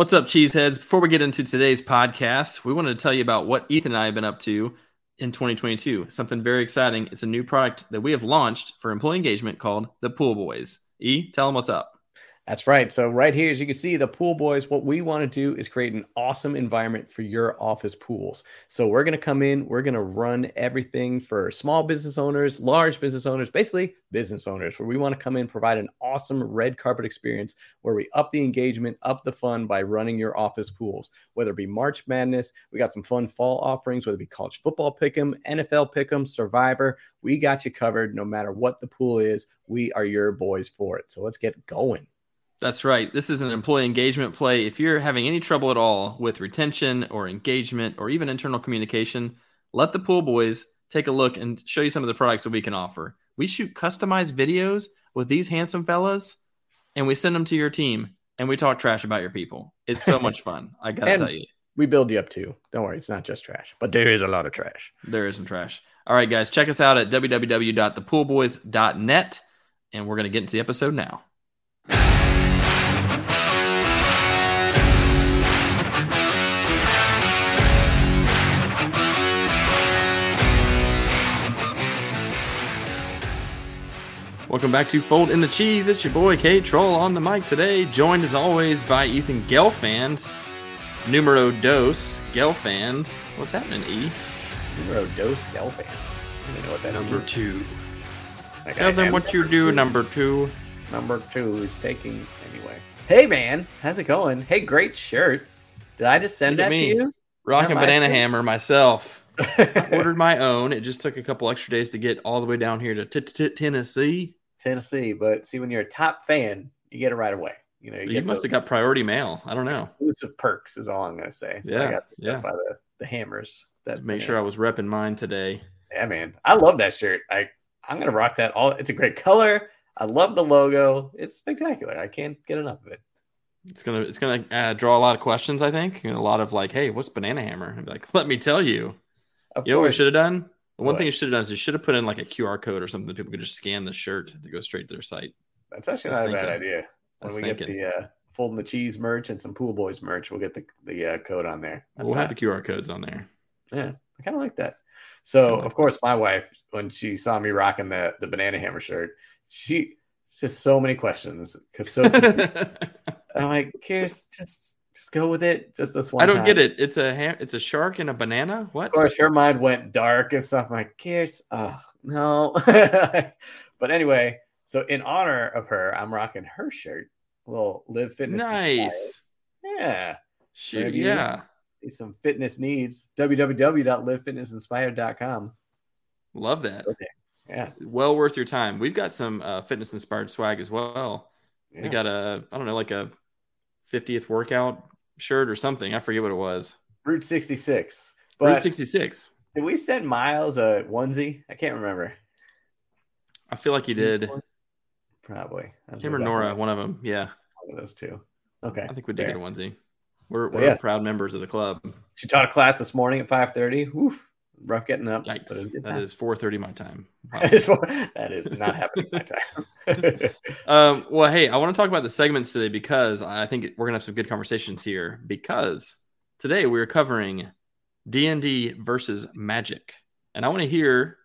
What's up, cheeseheads? Before we get into today's podcast, we wanted to tell you about what Ethan and I have been up to in 2022. Something very exciting. It's a new product that we have launched for employee engagement called the Pool Boys. E, tell them what's up. That's right. So right here, as you can see, the pool boys, what we want to do is create an awesome environment for your office pools. So we're going to come in, we're going to run everything for small business owners, large business owners, basically business owners, where we want to come in, provide an awesome red carpet experience where we up the engagement, up the fun by running your office pools, whether it be March Madness, we got some fun fall offerings, whether it be college football pick'em, NFL pick'em, Survivor, we got you covered no matter what the pool is. We are your boys for it. So let's get going. That's right. This is an employee engagement play. If you're having any trouble at all with retention or engagement or even internal communication, let the pool boys take a look and show you some of the products that we can offer. We shoot customized videos with these handsome fellas and we send them to your team and we talk trash about your people. It's so much fun. I got to tell you. We build you up too. Don't worry, it's not just trash, but there is a lot of trash. There is some trash. All right, guys, check us out at www.thepoolboys.net and we're going to get into the episode now. Welcome back to Fold in the Cheese. It's your boy K Troll on the mic today, joined as always by Ethan Gelfand, numero dos Gelfand. What's happening, E? Numero dos Gelfand. I don't know what that Number means. two. Like, Tell I them what you do, two. number two. Number two is taking anyway. Hey man, how's it going? Hey, great shirt. Did I just send Look at that to you? Rocking Banana thing? Hammer myself. I ordered my own. It just took a couple extra days to get all the way down here to Tennessee. Tennessee, but see, when you're a top fan, you get it right away. You know, you, You must have got priority mail. I don't know. exclusive perks. Is all I'm going to say. So I Yeah, got yeah. by the, the hammers. That Make sure I was repping mine today. Yeah, man, I love that shirt. I I'm gonna rock that. All it's a great color. I love the logo. It's spectacular. I can't get enough of it. It's gonna it's gonna uh, draw a lot of questions. I think and a lot of like, hey, what's Banana Hammer? And be like, let me tell you. Of You know what we should have done? The one What? thing you should have done is you should have put in like a QR code or something that people could just scan the shirt to go straight to their site. That's actually That's not a bad idea. When we thinking. get the uh, folding the cheese merch and some pool boys merch, we'll get the the uh, code on there. That's we'll have the QR codes on there. yeah, I kind of like that. So Kinda like of course, my wife when she saw me rocking the the banana hammer shirt, she just so many questions because so I'm like, Kiers, just just go with it. Just this one. I don't time." get it. It's a ham- it's a shark and a banana. What? Of course, her mind went dark and stuff. I'm like, Kiers, oh no. but anyway, so in honor of her, I'm rocking her shirt. Little live fitness. inspired. Nice. Yeah. Shoot, yeah. Some fitness needs. www.livefitnessinspired.com. Love that. Yeah. Well worth your time. We've got some uh, fitness inspired swag as well. We got a I don't know like a 50th workout shirt or something. I forget what it was. Route 66. Route 66. did we send Miles a onesie? I can't remember. I feel like you did. Probably. Him or Nora, one of them. Yeah, look at those two. Okay. I think we did fair. get a onesie. We're, we're yes. proud members of the club. She taught a class this morning at 5:30. Woof. Rough getting up. but it was a Yikes! good That is 4:30 my time. Wow. that is that is not happening my time. Um, well, hey, I want to talk about the segments today because I think we're gonna have some good conversations here. Because today we're covering D and D versus Magic, and I want to hear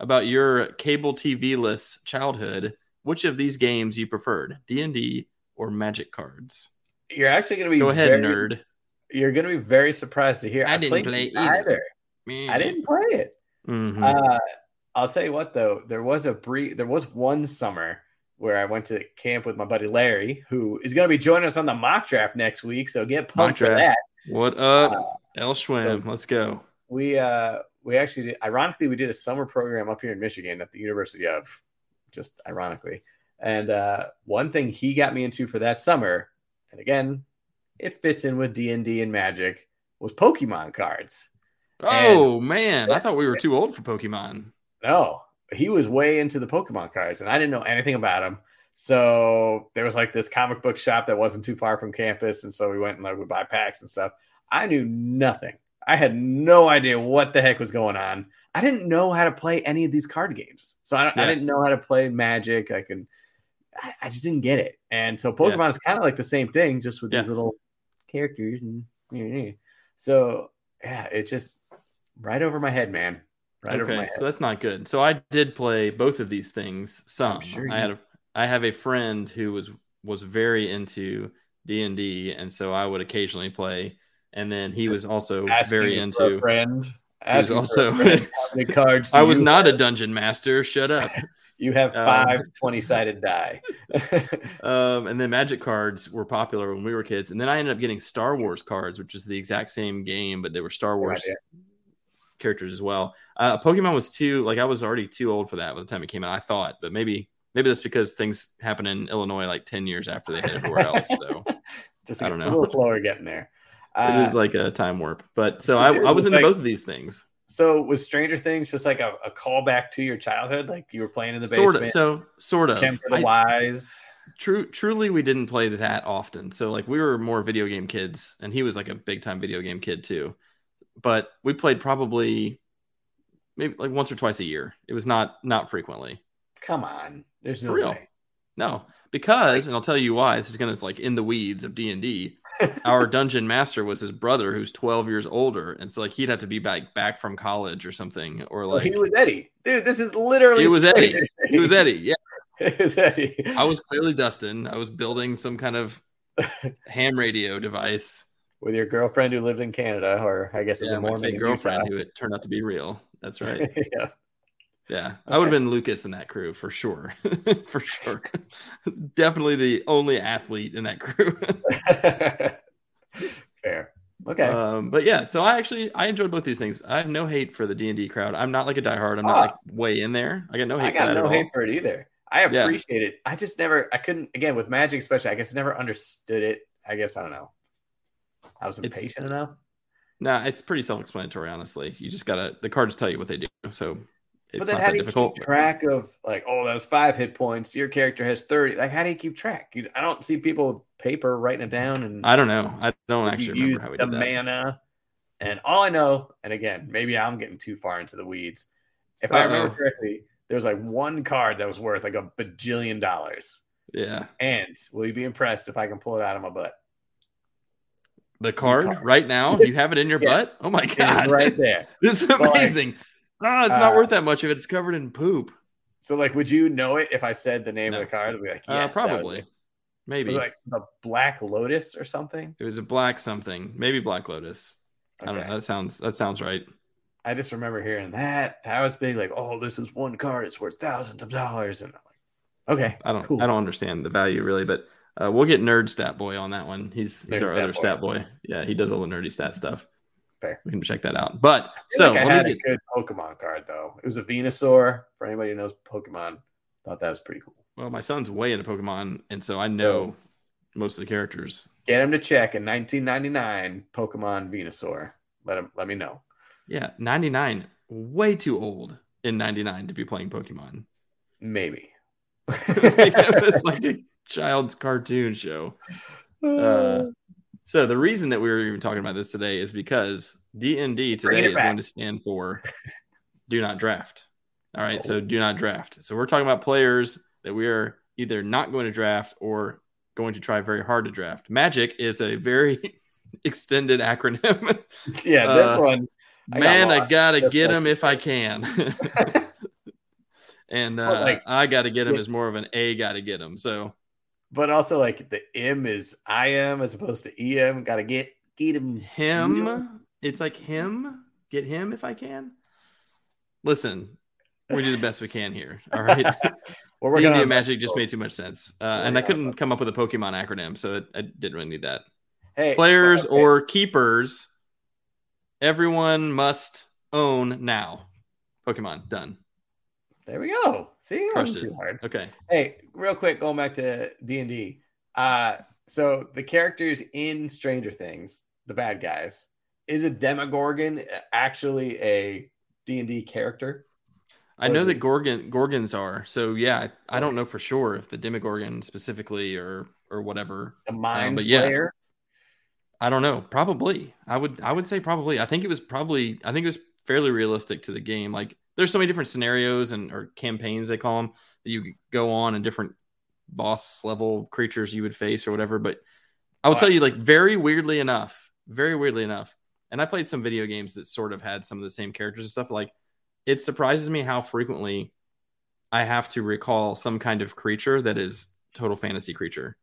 about your cable TV less childhood. Which of these games you preferred, D and D or Magic cards? You're actually going to be Go ahead, very- nerd. You're going to be very surprised to hear I didn't play either. either. I didn't play it. Mhm. Uh, I'll tell you what though, there was a brief, there was one summer where I went to camp with my buddy Larry, who is going to be joining us on the mock draft next week. So get pumped for draft. that. what up, Uh, El Schwim? Let's go. we uh we actually did, ironically we did a summer program up here in Michigan at the University of just ironically. And uh one thing he got me into for that summer, and again, it fits in with D&D and Magic, was Pokemon cards. Oh man, I thought we were too old for Pokemon. No, he was way into the Pokemon cards and I didn't know anything about him. So there was like this comic book shop that wasn't too far from campus and so we went and like would buy packs and stuff. I knew nothing. I had no idea what the heck was going on. I didn't know how to play any of these card games. So I, I didn't know how to play Magic. I can, I, I just didn't get it. And so Pokemon is kind of like the same thing, just with Yeah. these little characters and so yeah, it just right over my head, man. Right over my Okay, head. so that's not good. So I did play both of these things. Some sure I had a I have a friend who was was very into D and D, and so I would occasionally play. And then he was also Asking very for a into. friend. was Asking also- for a friend. Cards? I was you not a dungeon master. Shut up. You have Um, five 20 sided die. Um, and then Magic cards were popular when we were kids. And then I ended up getting Star Wars cards, which is the exact same game, but they were Star Wars idea. Characters as well. Uh, Pokemon was too like I was already too old for that by the time it came out. I thought, but maybe maybe that's because things happen in Illinois like ten years after they hit everywhere else. So Just I don't know. a little slower getting there. it Uh, is like a time warp. But so I, I was into like- both of these things. so was Stranger Things just like a, a callback to your childhood? Like you were playing in the Sort basement, of. So sort of. For the I- Wise. True, truly, we didn't play that often. So like we were more video game kids, and he was like a big time video game kid too. But we played probably maybe like once or twice a year. It was not not frequently. Come on. There's no For real. way. No, because and I'll tell you why. This is gonna like in the weeds of D and D. Our dungeon master was his brother, who's twelve years older, and so like he'd have to be back back from college or something, or So like he was Eddie. Dude, this is literally He was Eddie. Stranger he was Eddie. Yeah, It was Eddie. I was clearly Dustin. I was building some kind of ham radio device. With your girlfriend who lived in Canada, or I guess it's Yeah, a my Mormon fake girlfriend who it turned out to be real. That's right. yeah. Yeah, I would have been Lucas in that crew for sure. for sure. Definitely the only athlete in that crew. Fair. Okay. um, but yeah, so I actually I enjoyed both these things. I have no hate for the D and D crowd. I'm not like a diehard. I'm not Ah. like way in there. I got no hate I for got no at hate all. for it either. I Yeah. appreciate it. I just never, I couldn't, again, with Magic especially, I guess never understood it. I guess, I don't know. I was It's- impatient enough. Nah, it's pretty self-explanatory. Honestly, you just gotta the cards tell you what they do. So it's but then not how that do you difficult. keep track of like, oh, that was five hit points. Your character has 30. Like, how do you keep track? You, I don't see people with paper writing it down and I don't know. I don't actually use remember how we the did that. mana. And all I know, and again, maybe I'm getting too far into the weeds. If I remember correctly, there was like one card that was worth like a bajillion dollars. Yeah, And will you be impressed if I can pull it out of my butt? The card card. right now. You have it in your Yeah. butt. Oh my god! right there. This is like, amazing. Ah, it's not uh, worth that much if it's covered in poop. So, like, would you know it if I said the name No. of the card? I'd be like, uh, yes, was probably, maybe like the Black Lotus or something. it was a black something. Maybe Black Lotus. I don't know. That sounds that sounds right. I just remember hearing that. That was big. Like, oh, this is one card. It's worth thousands of dollars. And I'm like, okay, I don't cool. I don't understand the value really, but uh, we'll get nerd stat boy on that one. He's he's Nerd our Stat other Boy. stat boy. Yeah, he does all the nerdy stat stuff. Fair. We can check that out. But so like I had me a good Pokemon card though. It was a Venusaur. For anybody who knows Pokemon, thought that was pretty cool. well, my son's way into Pokemon, and so I know most of the characters. Get him to check in 1999 Pokemon Venusaur. Let him let me know. Yeah, 99, way too old in 99 to be playing Pokemon. Maybe. it's, like, it's like a child's cartoon show. Uh, so the reason that we were even talking about this today is because D&D today is back. going to stand for do not draft. All right, so do not draft. So we're talking about players that we are either not going to draft or going to try very hard to draft. Magic is a very extended acronym. yeah, this uh, one. I got Man, I gotta That's get him if I can. and uh, Well, like- I gotta get him is more of an A gotta get him. So but also like the M is I am as opposed to EM. Got to get get him. him, it's like him, get him if I can. Listen, we do the best we can here. All right. Well, working and Magic just made too much sense. Uh, and I couldn't come up with a Pokemon acronym, so it, I didn't really need that. hey Players okay. or keepers, everyone must own now. Pokemon, done. There we go. See, it wasn't too hard. Okay. Hey, real quick, going back to D and D. Uh, so the characters in Stranger Things, the bad guys, is a Demogorgon actually a D and D character? I know that Gorgon Gorgons are. So yeah, I I don't know for sure if the Demogorgon specifically or or whatever. The Mind but yeah. Flayer? I don't know. Probably. I would I would say probably. I think it was probably I think it was fairly realistic to the game. Like there's so many different scenarios and or campaigns they call them that you go on and different boss level creatures you would face or whatever, but I will tell you, like, very weirdly enough, very weirdly enough, and I played some video games that sort of had some of the same characters and stuff. Like, it surprises me how frequently I have to recall some kind of creature that is total fantasy creature.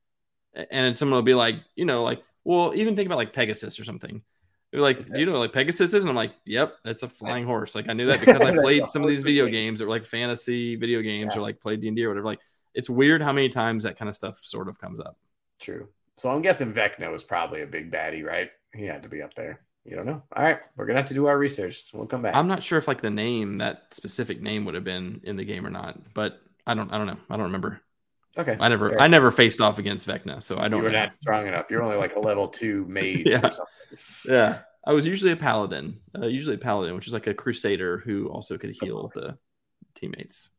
And someone will be like, you know, like, well, even think about like Pegasus or something. They're like, you know, like Pegasus is, and I'm like, yep, that's a flying horse. Like I knew that because I played some of these video games that were like fantasy video games yeah. or like played D and D or whatever. Like, it's weird how many times that kind of stuff sort of comes up. True. So I'm guessing Vecna was probably a big baddie, right? He had to be up there. You don't know. All right, we're gonna have to do our research. We'll come back. I'm not sure if like the name, that specific name, would have been in the game or not, but I don't. I don't know. I don't remember. Okay. I never. Fair. I never faced off against Vecna, so I don't. You were know. not strong enough. You're only like a level two mage. yeah. Yeah. I was usually a paladin. Uh, usually a paladin, which is like a crusader who also could heal the teammates.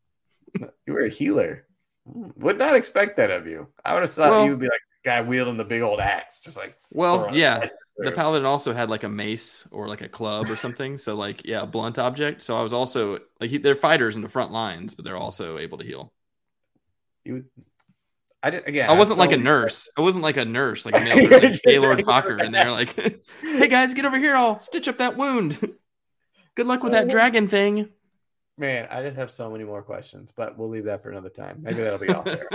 You were a healer. Would not expect that of you. I would have thought well, you would be like guy wielding the big old axe, just like. Well, yeah. The paladin also had like a mace or like a club or something. So like, yeah, a blunt object. So I was also like, he, they're fighters in the front lines, but they're also able to heal. You would. I did, again. I wasn't like a nurse. I wasn't like a nurse, like a male like Gaylord Focker, and they're like, "Hey guys, get over here! I'll stitch up that wound. Good luck with that uh, dragon thing." Man, I just have so many more questions, but we'll leave that for another time. Maybe that'll be off air.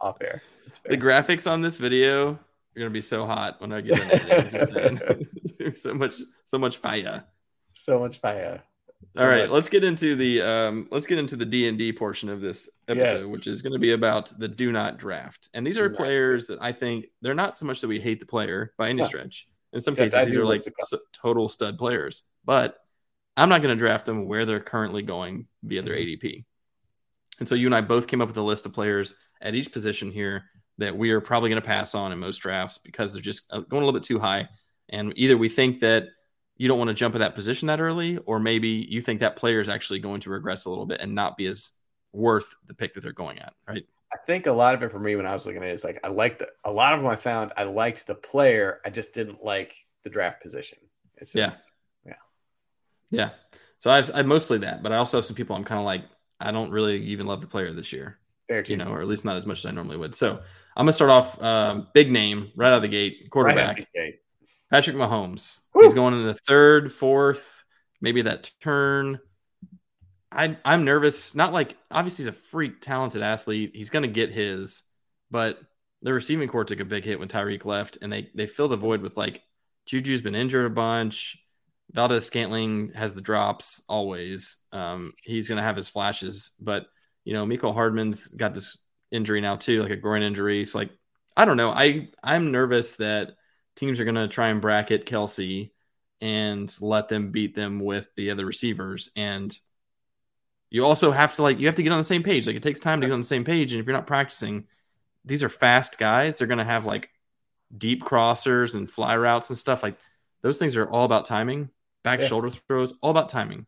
off air. The graphics on this video are gonna be so hot when I get in there. so much, so much fire. So much fire. All right, let's get into the um, let's get into the D and D portion of this episode, yes. which is going to be about the do not draft. And these are do players not. that I think they're not so much that we hate the player by any stretch. In some Except cases, these are like total stud players, but I'm not going to draft them where they're currently going via their mm-hmm. ADP. And so you and I both came up with a list of players at each position here that we are probably going to pass on in most drafts because they're just uh, going a little bit too high. And either we think that you don't want to jump in that position that early, or maybe you think that player is actually going to regress a little bit and not be as worth the pick that they're going at, right? I think a lot of it for me when I was looking at it is like I liked a lot of them I found I liked the player, I just didn't like the draft position. It's just, yeah, yeah, yeah. So I've, I've mostly that, but I also have some people I'm kind of like I don't really even love the player this year, Fair you know, or at least not as much as I normally would. So I'm gonna start off um, big name right out of the gate, quarterback. Right the gate. Patrick Mahomes. Woo! He's going in the third, fourth, maybe that turn. I, I'm nervous. Not like obviously he's a freak talented athlete. He's going to get his, but the receiving corps took a big hit when Tyreek left, and they they fill the void with like Juju's been injured a bunch. Valdes-Scantling has the drops always. Um, he's going to have his flashes, but you know, Mecole Hardman's got this injury now too, like a groin injury. So like, I don't know. I I'm nervous that teams are going to try and bracket Kelce and let them beat them with the other receivers. And you also have to like you have to get on the same page. Like it takes time to get on the same page. And if you're not practicing, these are fast guys. They're going to have like deep crossers and fly routes and stuff. Like those things are all about timing. Back yeah. shoulder throws, all about timing.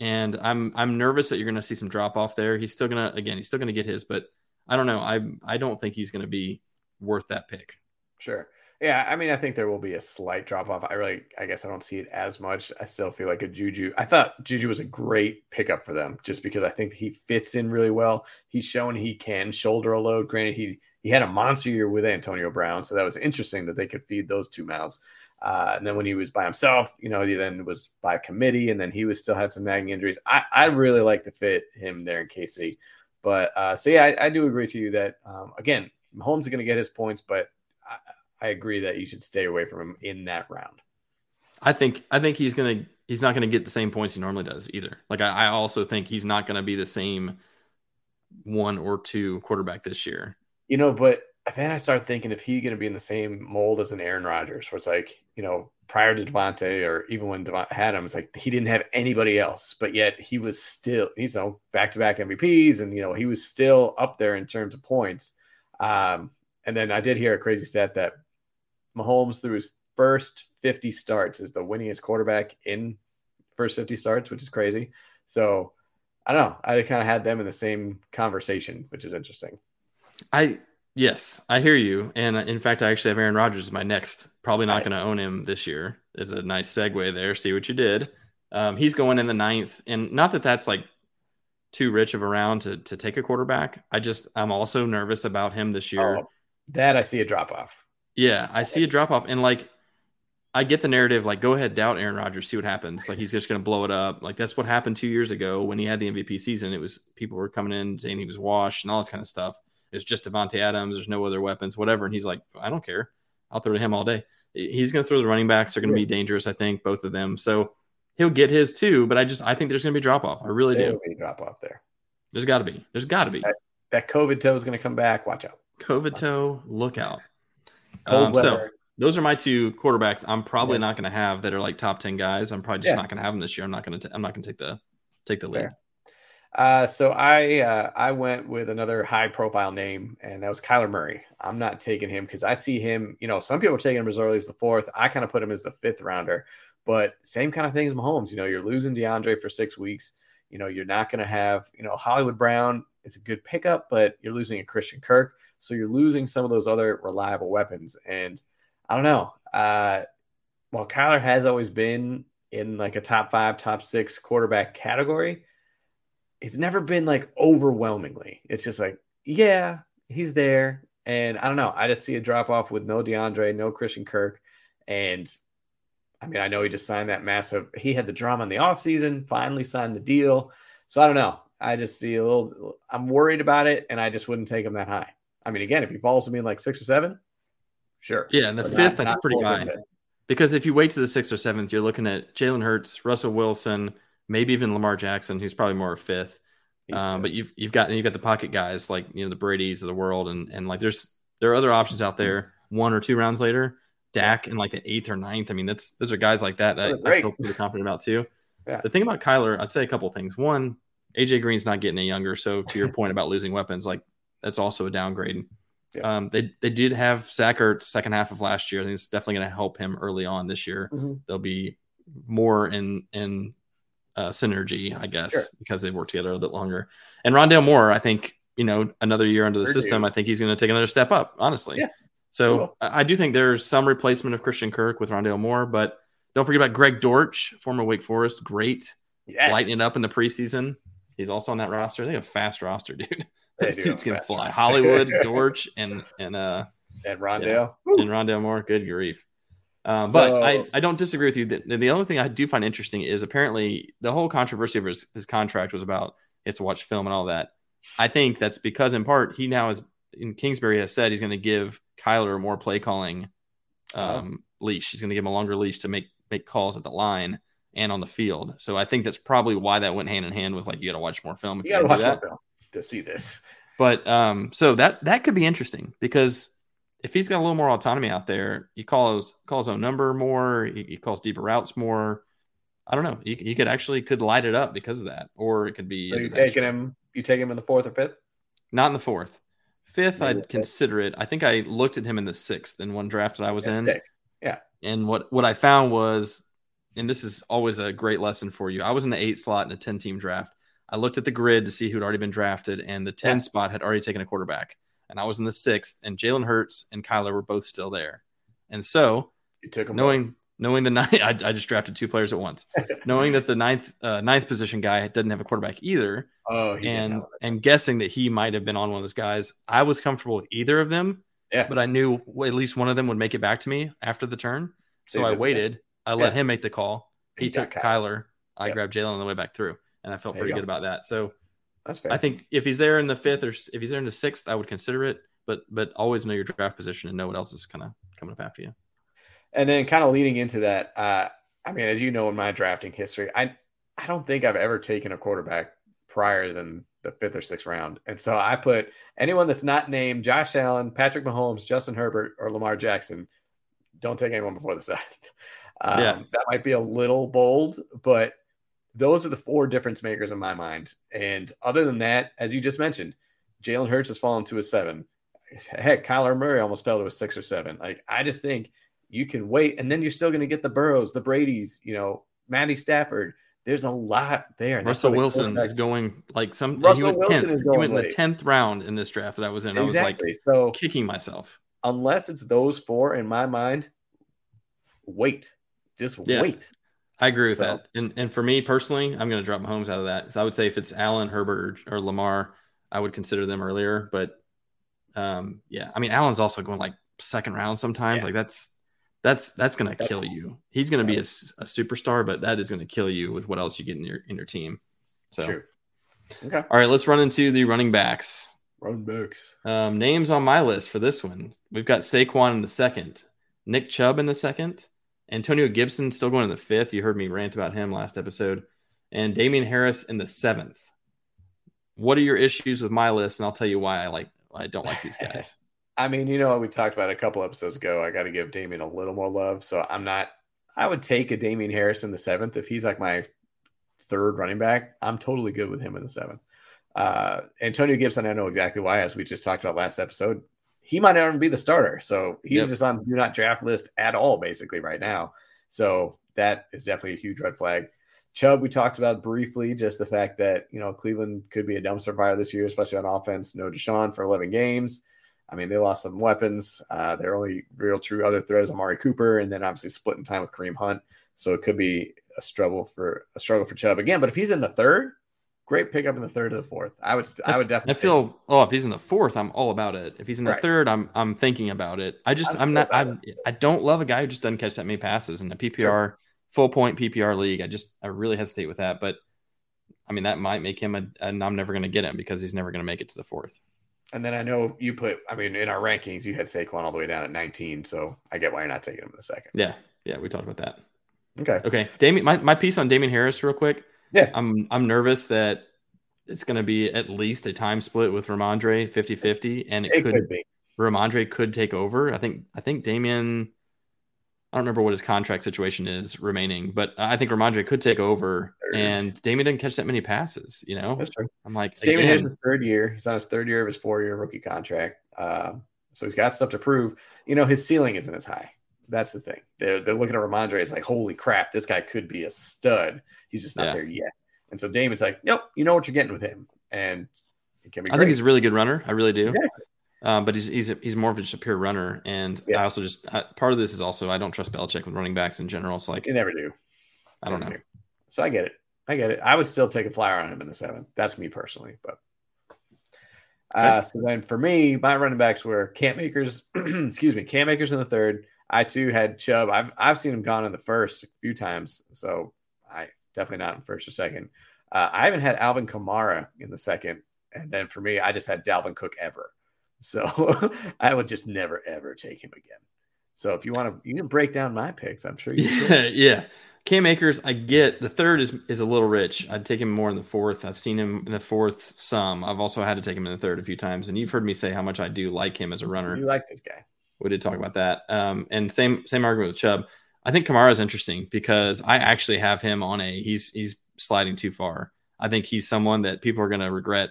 And I'm I'm nervous that you're going to see some drop off there. He's still gonna again, he's still going to get his, but I don't know. I I don't think he's going to be worth that pick. Sure. Yeah, I mean, I think there will be a slight drop off. I really, I guess I don't see it as much. I still feel like a Juju. I thought Juju was a great pickup for them just because I think he fits in really well. He's shown he can shoulder a load. Granted, he he had a monster year with Antonio Brown, so that was interesting that they could feed those two mouths. Uh, and then when he was by himself, you know, he then was by committee, and then he was still had some nagging injuries. I, I really like to fit him there in KC. But uh, so yeah, I, I do agree to you that um, again, Mahomes is going to get his points, but I, I agree that you should stay away from him in that round. I think I think he's gonna he's not gonna get the same points he normally does either. Like I, I also think he's not gonna be the same one or two quarterback this year. You know, but then I start thinking if he's gonna be in the same mold as an Aaron Rodgers, where it's like, you know, prior to Davante or even when Davante had him, it's like he didn't have anybody else, but yet he was still, you know, back to back MVPs, and you know, he was still up there in terms of points. Um, and then I did hear a crazy stat that Mahomes through his first 50 starts is the winningest quarterback in first 50 starts, which is crazy. So I don't know. I kind of had them in the same conversation, which is interesting. I yes, I hear you. And uh, in fact, I actually have Aaron Rodgers as my next. Probably not going to own him this year. Is a nice segue there. See what you did. Um, he's going in the ninth, and not that that's like too rich of a round to to take a quarterback. I just I'm also nervous about him this year. Oh, that I see a drop off. Yeah, I see a drop off, and like I get the narrative, like go ahead, doubt Aaron Rodgers, see what happens. Like he's just going to blow it up. Like that's what happened two years ago when he had the MVP season. It was people were coming in saying he was washed and all this kind of stuff. It's just Davante Adams. There's no other weapons, whatever. And he's like, I don't care. I'll throw to him all day. He's going to throw the running backs. They're going to be dangerous, I think, both of them. So he'll get his too. But I just I think there's going to be drop off. I really There do. drop off there. There's got to be. There's got to be. That COVID toe is going to come back. Watch out. COVID toe, look out. Um, so those are my two quarterbacks. I'm probably Yeah. not going to have that are like top ten guys. I'm probably just Yeah. not going to have them this year. I'm not going to. I'm not going to take the take the lead. Fair. Uh, so I uh, I went with another high profile name, and that was Kyler Murray. I'm not taking him because I see him. You know, some people are taking him as early as the fourth. I kind of put him as the fifth rounder, but same kind of thing as Mahomes. You know, you're losing DeAndre for six weeks. You know, you're not going to have you know Hollywood Brown. It's a good pickup, but you're losing a Christian Kirk, so you're losing some of those other reliable weapons. And I don't know. Uh, while Kyler has always been in like a top five, top six quarterback category it's never been like overwhelmingly. It's just like, yeah, he's there. And I don't know. I just see a drop off with no DeAndre, no Christian Kirk. And I mean, I know he just signed that massive, he had the drama in the offseason, finally signed the deal. So I don't know. I just see a little, I'm worried about it. And I just wouldn't take him that high. I mean, again, if he falls to me in like six or seven, sure. Yeah, and the But fifth not- that's not pretty high because if you wait to the sixth or seventh, you're looking at Jalen Hurts, Russell Wilson, maybe even Lamar Jackson, who's probably more a fifth. Um, but you've you've got you've got the pocket guys like you know the Brady's of the world, and and like there's there are other options out there. One or two rounds later, Dak in like the eighth or ninth. I mean, that's those are guys like that that I feel pretty confident about too. Yeah. The thing about Kyler, I'd say a couple of things. One, AJ Green's not getting any younger, so to your point about losing weapons, like that's also a downgrade. Yeah. Um, they they did have Zach Ertz second half of last year. I think it's definitely going to help him early on this year. Mhm. They'll be more in in uh, synergy, I guess, Sure. because they've worked together a little bit longer. And Rondale Moore, I think, you know, another year under the Sure system, do. I think he's going to take another step up. Honestly, Yeah. So will. I I do think there's some replacement of Christian Kirk with Rondale Moore, but don't forget about Greg Dortch, former Wake Forest, great, Yes. lighting it up in the preseason. He's also on that roster. They have a fast roster, dude. They This dude's gonna fly. Hollywood, Dortch, and and uh And Rondale. Woo. and Rondale Moore. Good grief. Um, So- but I, I don't disagree with you. The, the only thing I do find interesting is apparently the whole controversy of his, his contract was about he has to watch film and all that. I think that's because in part he now is in Kingsbury has said he's going to give Kyler more play calling um, leash. He's going to give him a longer leash to make make calls at the line and on the field. So I think that's probably why that went hand in hand with like you got to watch more film. If You got to watch more that. film to see this. But um, so that that could be interesting because if he's got a little more autonomy out there, he calls calls own number more, he, he calls deeper routes more. I don't know. He, he could actually could light it up because of that, or it could be a you taking him? You take him in the fourth or fifth? not in the fourth, fifth. Maybe I'd fifth. consider it. I think I looked at him in the sixth in one draft that I was Yeah, in, Yeah. and what what I found was, and this is always a great lesson for you. I was in the eight slot in a ten team draft. I looked at the grid to see who'd already been drafted, and the ten Yeah. spot had already taken a quarterback, and I was in the sixth, and Jalen Hurts and Kyler were both still there, and so You took knowing knowing the ninth, I, I just drafted two players at once, knowing that the ninth uh, ninth position guy doesn't have a quarterback either, Oh, he and and guessing that he might have been on one of those guys, I was comfortable with either of them. Yeah. But I knew at least one of them would make it back to me after the turn. So So I waited. I let Yeah. him make the call. He, He took Kyler. Kyler. I Yep. grabbed Jalen on the way back through, and I felt There pretty go. good about that. So That's fair. I think if he's there in the fifth or if he's there in the sixth, I would consider it. But but always know your draft position and know what else is kind of coming up after you. And then kind of leading into that, uh, I mean, as you know, in my drafting history, I I don't think I've ever taken a quarterback prior than the fifth or sixth round. And so I put anyone that's not named Josh Allen, Patrick Mahomes, Justin Herbert, or Lamar Jackson. Don't take anyone before the seventh. Um, Yeah. That might be a little bold, but those are the four difference makers in my mind. And other than that, as you just mentioned, Jalen Hurts has fallen to a seven. Heck, Kyler Murray almost fell to a six or seven. Like, I just think you can wait, and then you're still going to get the Burrows, the Brady's, you know, Matty Stafford. There's a lot there. Russell Wilson is going like some. Russell he went Wilson 10th. is he going went in the tenth round in this draft that I was in. I was like so kicking myself. unless it's those four in my mind, wait, just Yeah. wait. I agree with So- that. And and for me personally, I'm going to drop Mahomes out of that. So I would say if it's Allen, Herbert, or, or Lamar, I would consider them earlier. But um, yeah, I mean Allen's also going like second round sometimes. Yeah. Like that's that's that's gonna that's kill you. He's gonna be a, a, superstar, but that is gonna kill you with what else you get in your in your team. So, True. okay. All right, let's run into the running backs. Running backs. Um, names on my list for this one. We've got Saquon in the second, Nick Chubb in the second, Antonio Gibson still going in the fifth. You heard me rant about him last episode, and Damien Harris in the seventh. What are your issues with my list? And I'll tell you why I like I don't like these guys. I mean, you know, what we talked about a couple episodes ago. I got to give Damien a little more love. So I'm not, I would take a Damien Harris in the seventh. If he's like my third running back, I'm totally good with him in the seventh. Uh, Antonio Gibson, I know exactly why, as we just talked about last episode. He might not even be the starter. So he's yep. just on do not draft list at all, basically, right now. So that is definitely a huge red flag. Chubb, we talked about briefly, just the fact that, you know, Cleveland could be a dumpster fire this year, especially on offense. No Deshaun for 11 games. I mean, they lost some weapons. Uh, their only real true other threat is Amari Cooper, and then obviously splitting time with Kareem Hunt. So it could be a struggle for a struggle for Chubb again. But if he's in the third, great pickup in the third or the fourth. I would st- I, I would definitely. I feel oh if he's in the fourth, I'm all about it. If he's in the right. third, I'm I'm thinking about it. I just I'm, I'm not I'm, I don't love a guy who just doesn't catch that many passes in a PPR sure. full point PPR league. I just I really hesitate with that, but I mean that might make him a and I'm never going to get him because he's never going to make it to the fourth. And then I know you put, I mean, in our rankings, you had Saquon all the way down at 19. So I get why you're not taking him in the second. Yeah. Yeah. We talked about that. Okay. Okay. Damien, my, my piece on Damien Harris, real quick. Yeah. I'm, I'm nervous that it's going to be at least a time split with Rhamondre 50 50. And it, it could, could be. Rhamondre could take over. I think, I think Damien, I don't remember what his contract situation is remaining, but I think Rhamondre could take over. And Damien didn't catch that many passes. You know, that's true. I'm like, Damien has his third year. He's on his third year of his four year rookie contract. Um, so he's got stuff to prove. You know, his ceiling isn't as high. That's the thing. They're, they're looking at Rhamondre. It's like, holy crap, this guy could be a stud. He's just not yeah. there yet. And so Damien's like, yep, you know what you're getting with him. And it can be I think he's a really good runner. I really do. Exactly. Um, but he's he's a, he's more of just a pure runner, and yeah. I also just I, part of this is also I don't trust Belichick with running backs in general. So like you never do. I don't know. Do. So I get it. I get it. I would still take a flyer on him in the seventh. That's me personally, but. Uh, so then for me, my running backs were Cam Akers, excuse me, Cam Akers in the third. I too had Chubb. I've I've seen him gone in the first a few times, so I definitely not in first or second. Uh, I haven't had Alvin Kamara in the second, and then for me, I just had Dalvin Cook ever. So I would just never ever take him again. So if you want to, you can break down my picks. I'm sure you. Yeah, yeah. Cam Akers, I get the third is is a little rich. I'd take him more in the fourth. I've seen him in the fourth some. I've also had to take him in the third a few times, and you've heard me say how much I do like him as a runner. You like this guy. We did talk about that. Um, and same same argument with Chubb. I think Kamara is interesting because I actually have him on a he's he's sliding too far. I think he's someone that people are going to regret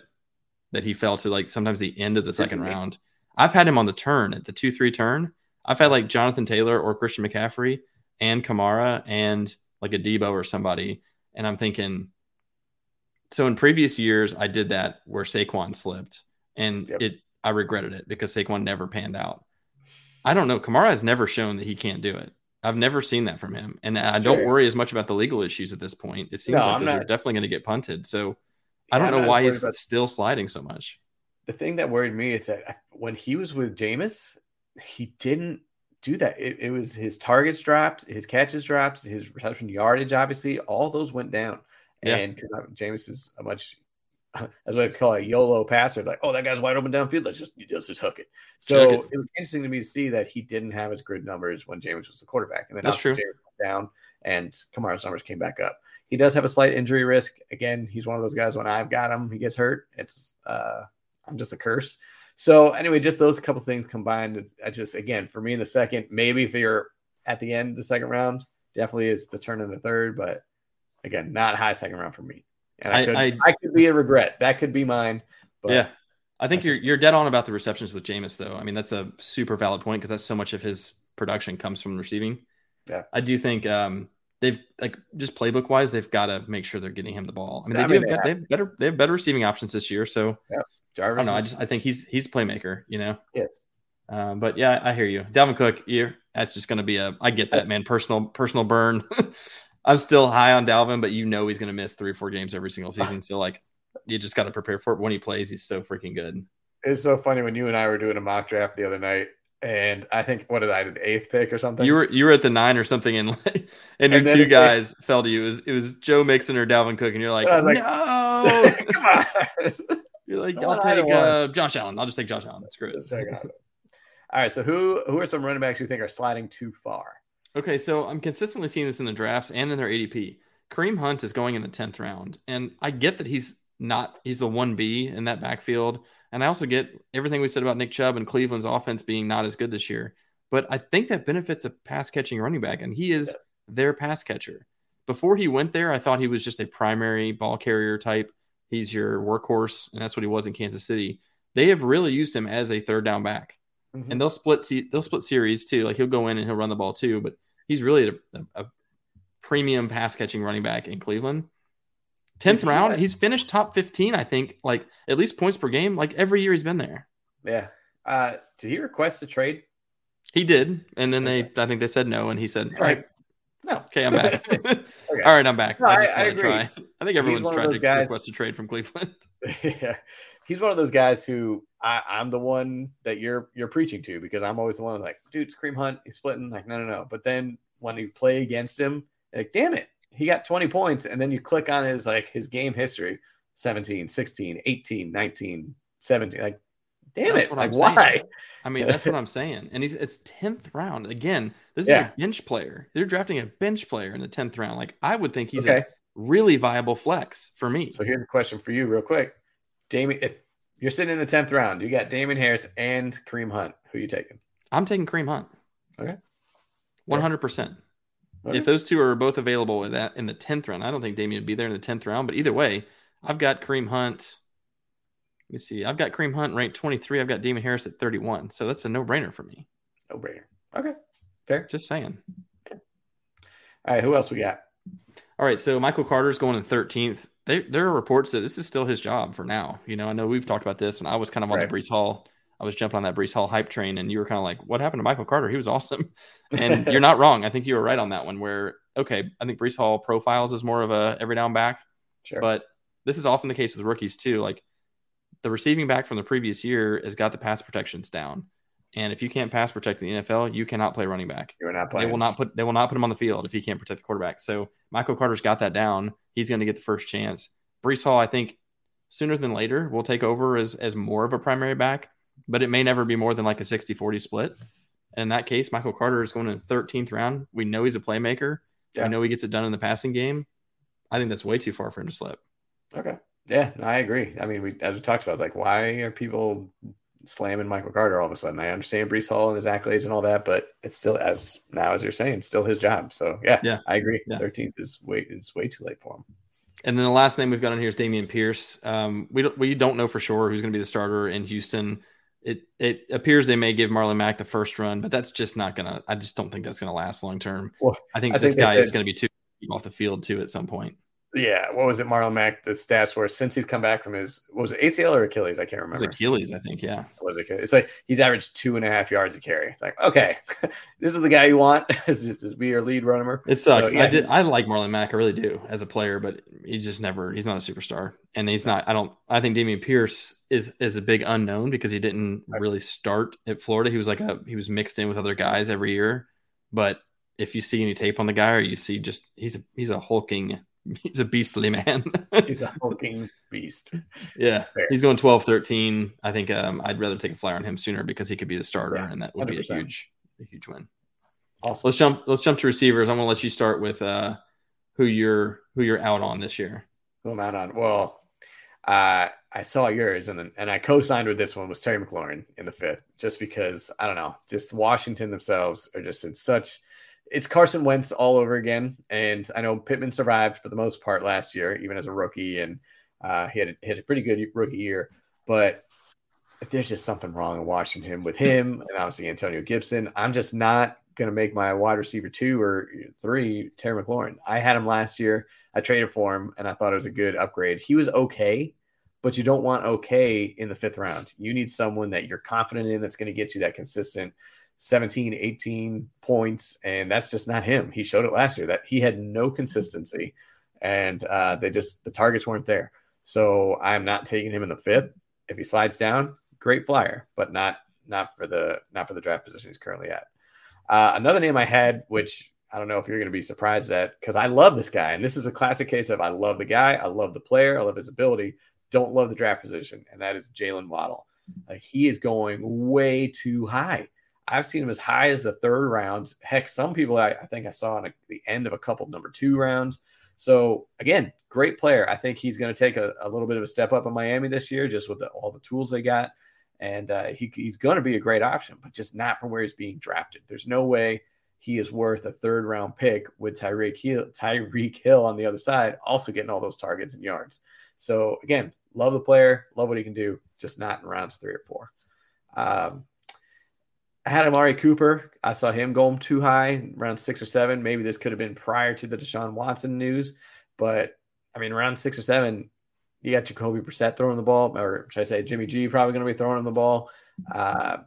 that he fell to like sometimes the end of the second round. I've had him on the turn at the two three turn. I've had like Jonathan Taylor or Christian McCaffrey and Kamara and like a Debo or somebody, and I'm thinking. So in previous years, I did that where Saquon slipped, and yep. it I regretted it because Saquon never panned out. I don't know. Kamara has never shown that he can't do it. I've never seen that from him, and I don't worry as much about the legal issues at this point. It seems no, like I'm those not... are definitely going to get punted. So I don't know why he's still sliding so much. The thing that worried me is that when he was with Jameis, he didn't do that. It, it, was his targets dropped, his catches dropped, his reception yardage, obviously, all those went down. Yeah. And uh, Jameis is a much, as what I call a YOLO passer, like, oh, that guy's wide open downfield. Let's just let's just hook it. So it. it. was interesting to me to see that he didn't have his grid numbers when Jameis was the quarterback, and then that's true. Down and Kamara's numbers came back up. He does have a slight injury risk. Again, he's one of those guys when I've got him, he gets hurt. It's uh I'm just a curse. So anyway, just those couple things combined. I just again for me in the second, maybe if you're at the end of the second round, definitely is the turn in the third, but again, not high second round for me. And I, I could I, I could be a regret. That could be mine. But yeah. I think you're just, you're dead on about the receptions with Jameis though. I mean, that's a super valid point because that's so much of his production comes from receiving. Yeah. I do think um they've like just playbook wise, they've got to make sure they're getting him the ball. I mean, they, I mean, have, they, have, better they have better receiving options this year. So yeah. Jarvis. I don't know. I just I think he's he's a playmaker. You know. Yeah. Um, but yeah, I hear you, Dalvin Cook. You that's just going to be a. I get that, man. Personal personal burn. I'm still high on Dalvin, but you know he's going to miss three or four games every single season. So like, you just got to prepare for it. When he plays, he's so freaking good. It's so funny when you and I were doing a mock draft the other night. and I think what did I do the eighth pick or something? You were you were at the nine or something, and and your and two guys fell to you. It was it was Joe Mixon or Dalvin Cook, and you're like, like no, come on. You're like, I'll take uh, Josh Allen. I'll just take Josh Allen. Screw it. All right. So who who are some running backs you think are sliding too far? Okay, so I'm consistently seeing this in the drafts and in their ADP. Kareem Hunt is going in the tenth round, and I get that he's not he's the one B in that backfield, and I also get everything we said about Nick Chubb and Cleveland's offense being not as good this year. But I think that benefits a pass catching running back, and he is their pass catcher. Before he went there, I thought he was just a primary ball carrier type. He's your workhorse, and that's what he was in Kansas City. They have really used him as a third down back mm-hmm. and they'll split they'll split series too. Like he'll go in and he'll run the ball too, but he's really a, a premium pass catching running back in Cleveland. Tenth round, he's finished top fifteen, I think, like at least points per game, like every year he's been there. Yeah. Uh, did he request a trade? He did, and then they, I think they said no, and he said, "All right, no, okay, I'm back. okay. All right, I'm back. No, I just I, I agree. Try. I think everyone's tried to guys... request a trade from Cleveland. yeah, he's one of those guys who I, am the one that you're you're preaching to because I'm always the one like, dude, Kareem Hunt, he's splitting. Like, no, no, no. But then when you play against him, like, damn it, he got 20 points. And then you click on his like his game history 17, 16, 18, 19, 17. Like, damn that's it. Like, why? I mean, that's what I'm saying. And he's it's 10th round. Again, this is yeah. a bench player. They're drafting a bench player in the 10th round. Like, I would think he's okay. a really viable flex for me. So here's a question for you, real quick. Damien, if you're sitting in the tenth round, you got Damien Harris and Kareem Hunt. Who are you taking? I'm taking Kareem Hunt. Okay, one hundred percent. If those two are both available in that in the tenth round, I don't think Damien would be there in the tenth round. But either way, I've got Kareem Hunt. Let me see. I've got Kareem Hunt ranked 23. I've got Damien Harris at 31. So that's a no brainer for me. No brainer. Okay, fair. Just saying. All right, who else we got? All right, so Michael Carter's going in 13th they, there are reports that this is still his job for now. You know, I know we've talked about this, and I was kind of on right. the Breece Hall. I was jumping on that Breece Hall hype train, and you were kind of like, "What happened to Michael Carter? He was awesome." And you're not wrong. I think you were right on that one. Where okay, I think Breece Hall profiles is more of a every down back, sure. but this is often the case with rookies too. Like the receiving back from the previous year has got the pass protections down. And if you can't pass protect the NFL, you cannot play running back. You're not playing. They will not put they will not put him on the field if he can't protect the quarterback. So Michael Carter's got that down. He's going to get the first chance. Breece Hall, I think, sooner than later will take over as as more of a primary back, but it may never be more than like a 60-40 split. And in that case, Michael Carter is going in the 13th round. We know he's a playmaker. Yeah. I know he gets it done in the passing game. I think that's way too far for him to slip. Okay. Yeah, I agree. I mean, we as we talked about, like, why are people slamming Michael Carter all of a sudden? I understand Breece Hall and his accolades and all that, but it's still as now as you're saying, still his job. So yeah, yeah, I agree. Thirteenth yeah. is way is way too late for him. And then the last name we've got on here is Dameon Pierce. Um, we don't we don't know for sure who's going to be the starter in Houston. It it appears they may give Marlon Mack the first run, but that's just not gonna. I just don't think that's gonna last long term. Well, I think I this think guy is going to be too off the field too at some point. Yeah, what was it, Marlon Mack? The stats were since he's come back from his was it ACL or Achilles? I can't remember. It was Achilles, I think. Yeah, it was Achilles. It's like he's averaged two and a half yards a carry. It's like okay, this is the guy you want to be your lead runner. It sucks. So, yeah. I did. I like Marlon Mack. I really do as a player, but he just never. He's not a superstar, and he's not. I don't. I think Dameon Pierce is is a big unknown because he didn't really start at Florida. He was like a he was mixed in with other guys every year, but if you see any tape on the guy or you see just he's a he's a hulking he's a beastly man. he's a hulking beast. Yeah. Fair. He's going 12 13. I think um, I'd rather take a flyer on him sooner because he could be the starter yeah, and that would 100%. be a huge, a huge win. Awesome. Let's jump let's jump to receivers. I'm gonna let you start with uh who you're who you're out on this year. Who I'm out on. Well, uh, I saw yours and and I co-signed with this one was Terry McLaurin in the fifth, just because I don't know, just Washington themselves are just in such it's Carson Wentz all over again. And I know Pittman survived for the most part last year, even as a rookie, and uh, he had, had a pretty good rookie year. But there's just something wrong in Washington with him and obviously Antonio Gibson. I'm just not going to make my wide receiver two or three Terry McLaurin. I had him last year. I traded for him, and I thought it was a good upgrade. He was okay, but you don't want okay in the fifth round. You need someone that you're confident in that's going to get you that consistent 17, 18 points, and that's just not him. He showed it last year that he had no consistency, and uh, they just the targets weren't there. So I'm not taking him in the fifth. If he slides down, great flyer, but not not for the not for the draft position he's currently at. Uh, another name I had, which I don't know if you're going to be surprised at, because I love this guy, and this is a classic case of I love the guy, I love the player, I love his ability, don't love the draft position, and that is Jaylen Waddle. Like he is going way too high. I've seen him as high as the third rounds. Heck, some people I, I think I saw at the end of a couple number two rounds. So again, great player. I think he's going to take a, a, little bit of a step up in Miami this year, just with the, all the tools they got, and uh, he, he's going to be a great option, but just not from where he's being drafted. There's no way he is worth a third round pick with Tyreek Hill, Tyreek Hill on the other side, also getting all those targets and yards. So again, love the player, love what he can do, just not in rounds three or four. Um, I had Amari Cooper. I saw him going too high, around six or seven. Maybe this could have been prior to the Deshaun Watson news, but I mean, around six or seven, you got Jacoby Brissett throwing the ball, or should I say Jimmy G probably going to be throwing the ball. Uh,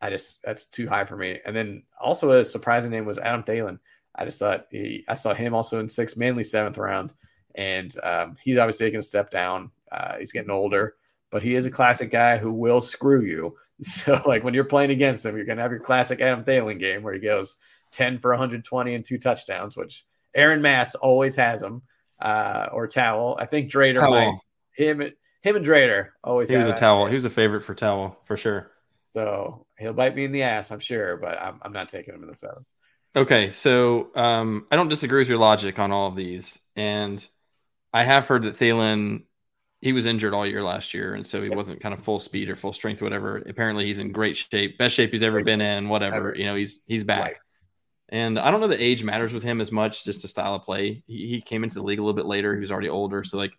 I just that's too high for me. And then also a surprising name was Adam Thielen. I just thought he, I saw him also in sixth, mainly seventh round, and um, he's obviously taking a step down. Uh, he's getting older, but he is a classic guy who will screw you. So, like when you're playing against him, you're going to have your classic Adam Thielen game where he goes 10 for 120 and two touchdowns, which Aaron Mass always has him, uh, or Towel. I think Drader Towel. might, him, him and Drader always He was a Towel. He was a favorite for Towel for sure. So he'll bite me in the ass, I'm sure, but I'm, I'm not taking him in the seventh. Okay. So um, I don't disagree with your logic on all of these. And I have heard that Thielen he was injured all year last year, and so he wasn't kind of full speed or full strength, whatever. Apparently, he's in great shape, best shape he's ever been in, whatever. You know, he's he's back. Right. And I don't know that age matters with him as much, just a style of play. He, he came into the league a little bit later. He was already older, so like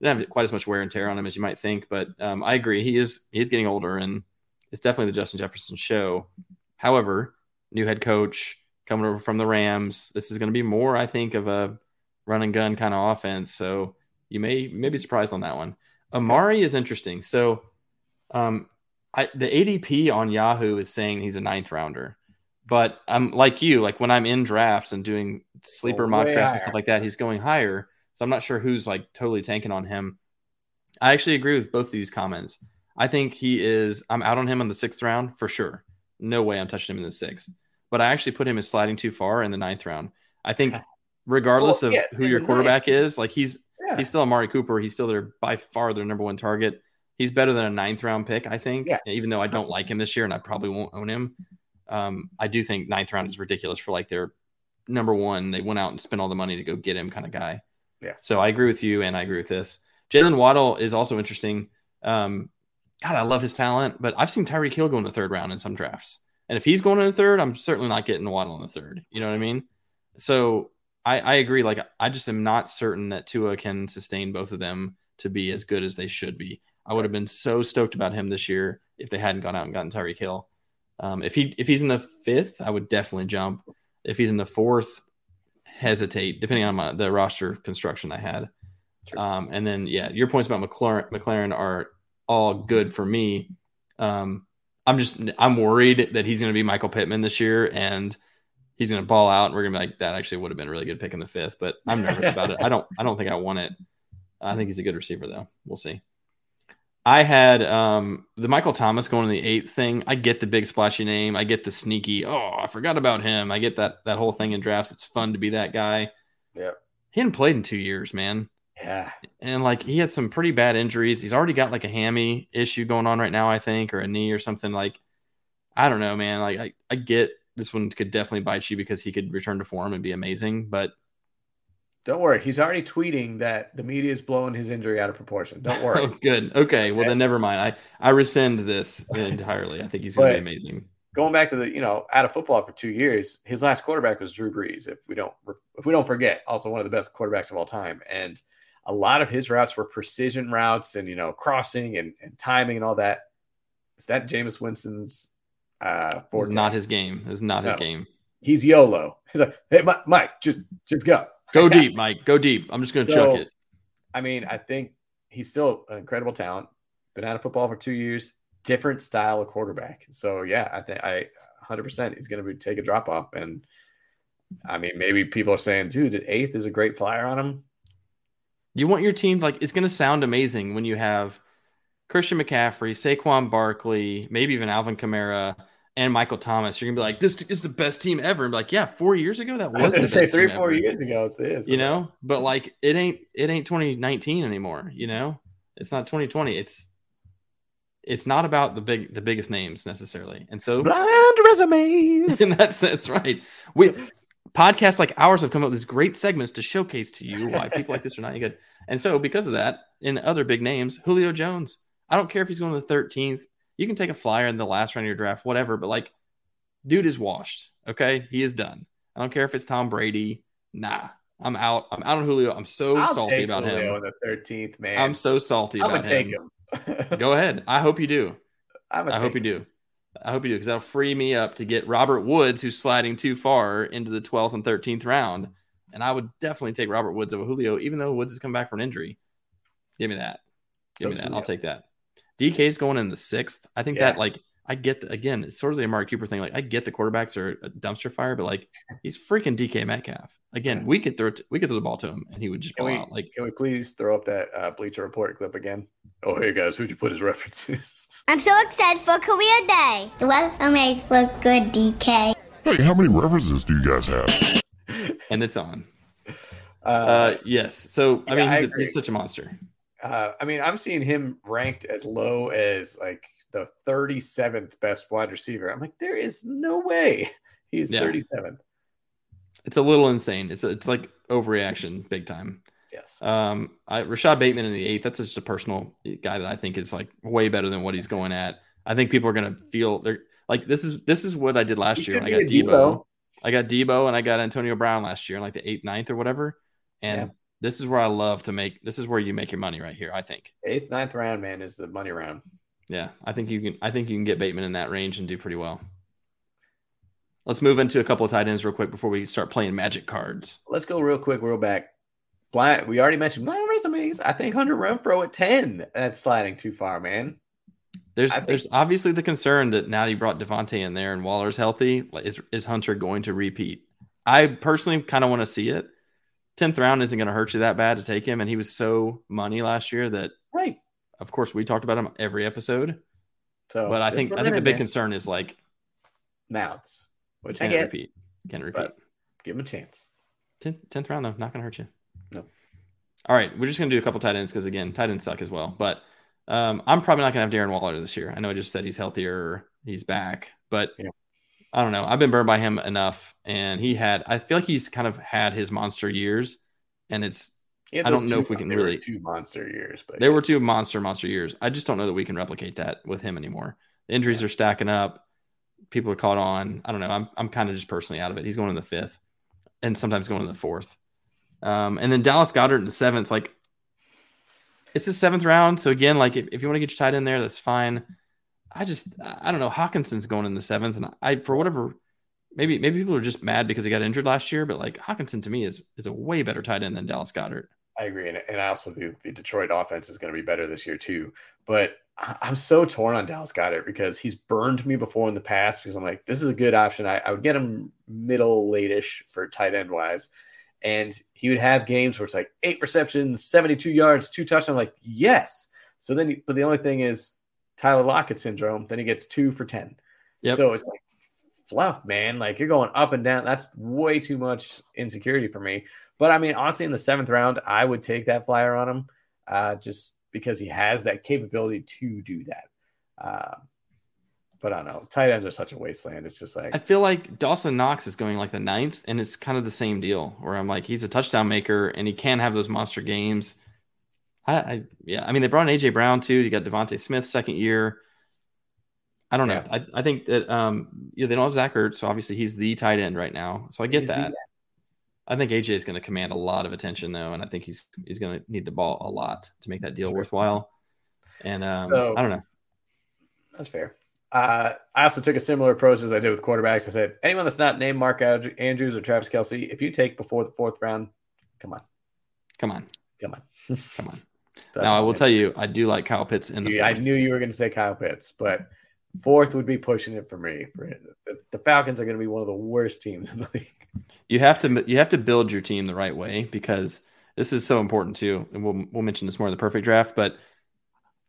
didn't have quite as much wear and tear on him as you might think. But um, I agree, he is he's getting older, and it's definitely the Justin Jefferson show. However, new head coach coming over from the Rams, this is going to be more, I think, of a run and gun kind of offense. So you may may be surprised on that one. Amari is interesting. So, um, I, the ADP on Yahoo is saying he's a ninth rounder, but I'm like you. Like when I'm in drafts and doing sleeper oh, mock drafts higher. and stuff like that, he's going higher. So I'm not sure who's like totally tanking on him. I actually agree with both these comments. I think he is. I'm out on him in the sixth round for sure. No way I'm touching him in the sixth. But I actually put him as sliding too far in the ninth round. I think regardless well, of yes, who your quarterback is, like he's yeah. he's still Amari Cooper. He's still their by far their number one target. He's better than a ninth round pick, I think. Yeah. Even though I don't like him this year and I probably won't own him. Um, I do think ninth round is ridiculous for like their number one. They went out and spent all the money to go get him kind of guy. Yeah. So I agree with you and I agree with this. Jaylen Waddle is also interesting. Um, God, I love his talent, but I've seen Tyreek Hill go in the third round in some drafts. And if he's going in the third, I'm certainly not getting Waddle in the third. You know what I mean? So I, I agree. Like, I just am not certain that Tua can sustain both of them to be as good as they should be. I would have been so stoked about him this year if they hadn't gone out and gotten Tyreek Hill. Um, if he if he's in the fifth, I would definitely jump. If he's in the fourth, hesitate depending on my, the roster construction I had. Um, and then yeah, your points about McLaren McLaurin are all good for me. Um, I'm just I'm worried that he's going to be Michael Pittman this year, and he's going to ball out, and we're going to be like, that actually would have been a really good pick in the fifth. But I'm nervous about it. I don't I don't think I want it. I think he's a good receiver though. We'll see. I had um, the Michael Thomas going in the eighth thing. I get the big splashy name. I get the sneaky. Oh, I forgot about him. I get that that whole thing in drafts. It's fun to be that guy. Yeah. He hadn't played in two years, man. Yeah. And like he had some pretty bad injuries. He's already got like a hammy issue going on right now, I think, or a knee or something. Like, I don't know, man. Like I, I get this one could definitely bite you because he could return to form and be amazing. But don't worry, he's already tweeting that the media is blowing his injury out of proportion. Don't worry. oh, good. Okay. Well, then never mind. I I rescind this entirely. I think he's going to be amazing. Going back to the you know out of football for two years, his last quarterback was Drew Brees. If we don't if we don't forget, also one of the best quarterbacks of all time, and a lot of his routes were precision routes and you know crossing and, and timing and all that. Is that Jameis Winston's uh, it's not his game. It's not no. his game. He's YOLO. He's like, hey, Mike, just just go. Go deep, Mike. Go deep. I'm just going to so, chuck it. I mean, I think he's still an incredible talent. Been out of football for two years. Different style of quarterback. So yeah, I think I 100 percent he's going to be take a drop off. And I mean, maybe people are saying, dude, the eighth is a great flyer on him. You want your team like it's going to sound amazing when you have Christian McCaffrey, Saquon Barkley, maybe even Alvin Kamara and Michael Thomas, you're gonna be like, this is the best team ever. And be like, yeah, four years ago that was. I say three, four ever. years ago it's this. You know, but like it ain't it ain't 2019 anymore. You know, it's not 2020. It's it's not about the big the biggest names necessarily. And so blind resumes. In that sense, right? We podcasts like ours have come up with these great segments to showcase to you why people like this are not good. And so because of that, in other big names, Julio Jones. I don't care if he's going to the 13th you can take a flyer in the last round of your draft, whatever, but like, dude is washed. Okay. He is done. I don't care if it's Tom Brady. Nah, I'm out. I'm out on Julio. I'm so I'll salty about Julio him. the 13th, man. I'm so salty I'm about him. him. Go ahead. I hope you do. I hope you do. I hope you do because that'll free me up to get Robert Woods, who's sliding too far into the 12th and 13th round. And I would definitely take Robert Woods over Julio, even though Woods has come back from an injury. Give me that. Give so me that. I'll take that. DK is going in the sixth. I think yeah. that like I get the, again, it's sort of the Amari Cooper thing. Like I get the quarterbacks are a dumpster fire, but like he's freaking DK Metcalf. Again, we could throw we could throw the ball to him and he would just can out. Like, can we please throw up that uh, Bleacher Report clip again? Oh, hey guys, who'd you put as references? I'm so excited for career day. The resumes look good, DK. Hey, how many references do you guys have? and it's on. Uh, uh yes. So I mean, he's, I he's such a monster. Uh, I mean, I'm seeing him ranked as low as like the 37th best wide receiver. I'm like, there is no way he's yeah. 37th. It's a little insane. It's a, it's like overreaction, big time. Yes. Um, I, Rashod Bateman in the eighth. That's just a personal guy that I think is like way better than what he's going at. I think people are gonna feel they're like this is this is what I did last he year. I got Debo. Deebo. I got Deebo and I got Antonio Brown last year in like the eighth, ninth, or whatever. And yeah. This is where I love to make. This is where you make your money right here. I think eighth, ninth round, man, is the money round. Yeah, I think you can. I think you can get Bateman in that range and do pretty well. Let's move into a couple of tight ends real quick before we start playing magic cards. Let's go real quick, real back. Blind, we already mentioned blind resumes. I think Hunter Renfrow at ten. That's sliding too far, man. There's think, there's obviously the concern that now you brought Davante in there and Waller's healthy. Is is Hunter going to repeat? I personally kind of want to see it tenth round isn't going to hurt you that bad to take him, and he was so money last year that right. Of course, we talked about him every episode. So, but I think I think the big man. concern is like mouths, which can repeat. Can repeat. Give him a chance. Tenth, tenth round though, not going to hurt you. No. All right, we're just going to do a couple tight ends because again, tight ends suck as well. But um, I'm probably not going to have Darren Waller this year. I know I just said he's healthier, he's back, but yeah. I don't know. I've been burned by him enough, and he had. I feel like he's kind of had his monster years, and it's. I don't know if we can really two monster years, but there yeah. were two monster monster years. I just don't know that we can replicate that with him anymore. The injuries yeah. are stacking up. People are caught on. I don't know. I'm I'm kind of just personally out of it. He's going in the fifth, and sometimes going in the fourth. Um, and then Dallas Goedert in the seventh. Like, it's the seventh round. So again, like if, if you want to get your tight in there, that's fine. I just I don't know. Hockenson's going in the seventh, and I for whatever maybe maybe people are just mad because he got injured last year, but like Hockenson to me is is a way better tight end than Dallas Goedert. I agree, and, and I also think the Detroit offense is going to be better this year too. But I'm so torn on Dallas Goedert because he's burned me before in the past because I'm like, this is a good option. I, I would get him middle late-ish for tight end wise. And he would have games where it's like eight receptions, 72 yards, two touchdowns. I'm like, yes. So then, but the only thing is Tyler Lockett syndrome. Then he gets two for 10. Yep. So it's like fluff, man. Like you're going up and down. That's way too much insecurity for me. But I mean, honestly, in the seventh round, I would take that flyer on him uh, just because he has that capability to do that. Uh, but I don't know. Tight ends are such a wasteland. It's just like I feel like Dawson Knox is going like the ninth, and it's kind of the same deal where I'm like, he's a touchdown maker and he can have those monster games. I, I, yeah, I mean they brought in AJ Brown too. You got DeVonta Smith second year. I don't know. Yeah. I, I think that um yeah, they don't have Zach Ertz, so obviously he's the tight end right now. So I get he's that. I think AJ is going to command a lot of attention though, and I think he's he's going to need the ball a lot to make that deal worthwhile. And um, so, I don't know. That's fair. Uh, I also took a similar approach as I did with quarterbacks. I said anyone that's not named Mark Andrews or Travis Kelce, if you take before the fourth round, come on, come on, come on, come on. Now I will tell you, I do like Kyle Pitts in the. Yeah, I knew you were going to say Kyle Pitts, but fourth would be pushing it for me. The, the Falcons are going to be one of the worst teams in the league. You have to you have to build your team the right way because this is so important too. And we'll we'll mention this more in the perfect draft, but